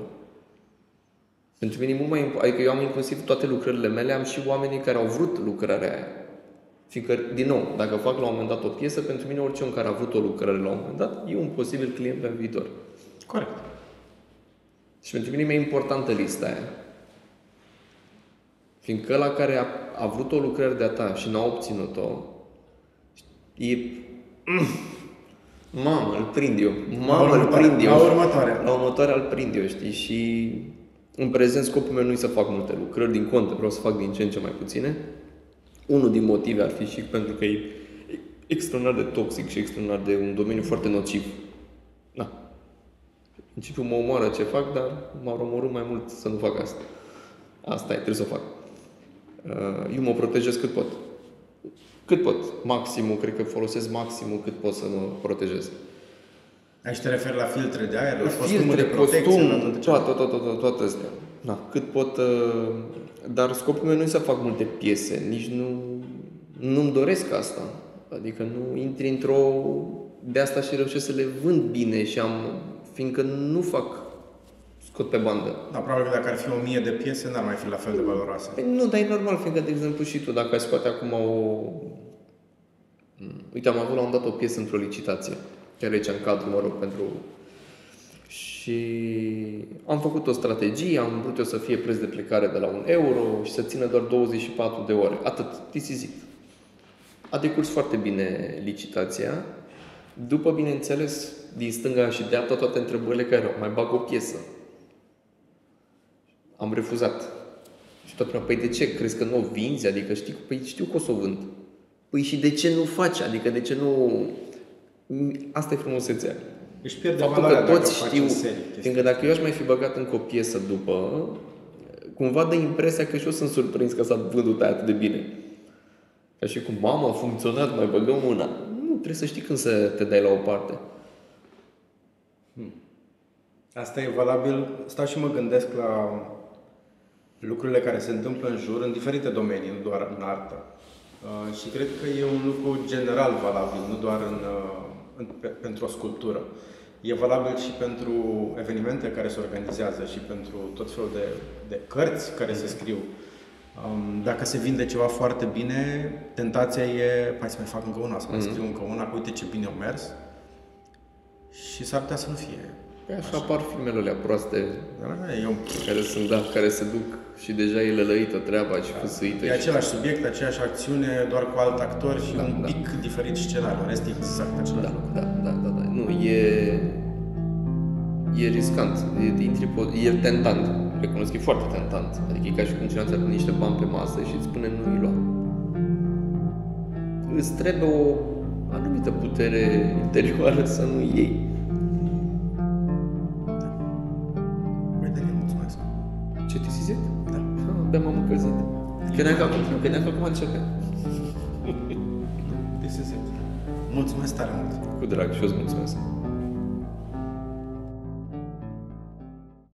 Pentru mine e mult mai imp- Adică eu am inclusiv toate lucrările mele, am și oamenii care au vrut lucrarea aia. Fiindcă, din nou, dacă fac la un moment dat o piesă, pentru mine orice om care a avut o lucrare la un moment dat, e un posibil client pe viitor. Corect. Și pentru mine e mai importantă lista aia. Fiindcă la care a, a vrut o lucrare de-a ta și n-a obținut-o, e... Mamă, îl prind eu. Mamă, îl prind eu. La următoarea. La următoarea îl prind eu, știi? Și în prezent scopul meu nu e să fac multe lucrări, din contă, vreau să fac din ce în ce mai puține. Unul din motive ar fi și pentru că e extraordinar de toxic și extraordinar de un domeniu foarte nociv. Da. În principiu mă omoară ce fac, dar m-au omorât mai mult să nu fac asta. Asta e, trebuie să o fac. Uh, Eu mă protejez cât pot. Cât pot. Maximul, cred că folosesc maximul cât pot să mă protejez. Aici te referi la filtre de aer, la costumul de protecție, costum, la toate toate, toate, toate, toate astea. Da, cât pot, uh, dar scopul meu nu e să fac multe piese, nici nu, nu-mi doresc asta. Adică nu intri într-o de asta și reușesc să le vând bine și am, fiindcă nu fac scot pe bandă. Da, probabil că dacă ar fi o mie de piese, n-ar mai fi la fel de valoroase. Păi nu, dar e normal, fiindcă, de exemplu, și tu, dacă ai scoate acum o... Uite, am avut la un dat o piesă într-o licitație, chiar aici în cadru, mă rog, pentru... Și am făcut o strategie, am vrut eu să fie preț de plecare de la un euro și să țină doar 24 de ore. Atât, this A decurs foarte bine licitația. După, bineînțeles, din stânga și dreapta toate întrebările care erau. Mai bag o piesă. Am refuzat. Și tot păi de ce? Crezi că nu o vinzi? Adică știi, păi știu că o să o vând. Păi și de ce nu faci? Adică de ce nu... Asta e frumusețea. Își pierde Faptul valoarea că dacă toți faci știu, în serie chestia. fiindcă dacă eu aș mai fi băgat încă o piesă după, cumva dă impresia că și eu sunt surprins că s-a vândut aia atât de bine. Ca și cum, mamă, a funcționat, mai băgăm una. Nu, trebuie să știi când să te dai la o parte. Asta e valabil, stau și mă gândesc la lucrurile care se întâmplă în jur, în diferite domenii, nu doar în artă. Uh, și cred că e un lucru general valabil, nu doar în, uh, în, pe, pentru o sculptură. E valabil și pentru evenimente care se organizează și pentru tot felul de, de cărți care se scriu. Um, dacă se vinde ceva foarte bine, tentația e, hai să mai fac încă una, să mai Mhm. scriu încă una, că uite ce bine au mers. Și s-ar putea să nu fie. Păi așa apar filmele alea proaste, Dar e, un, care sunt, da, care se duc și deja e lălăită treaba și fâsâită. e și... același subiect, aceeași acțiune, doar cu alt actor și Da, un da. pic diferit scenariu. În rest e exact același Da, lucru. da, da, da, da. Nu, e... E riscant, e, intri, po- e tentant, recunosc că e foarte tentant. Adică e ca și cum cineva ți-ar pune niște bani pe masă și îți spune nu-i lua. Îți trebuie o anumită putere interioară să nu iei. Încălzit. Credeam că acum, credeam că acum începe. This is it. Mulțumesc tare mult. Cu drag și eu îți mulțumesc.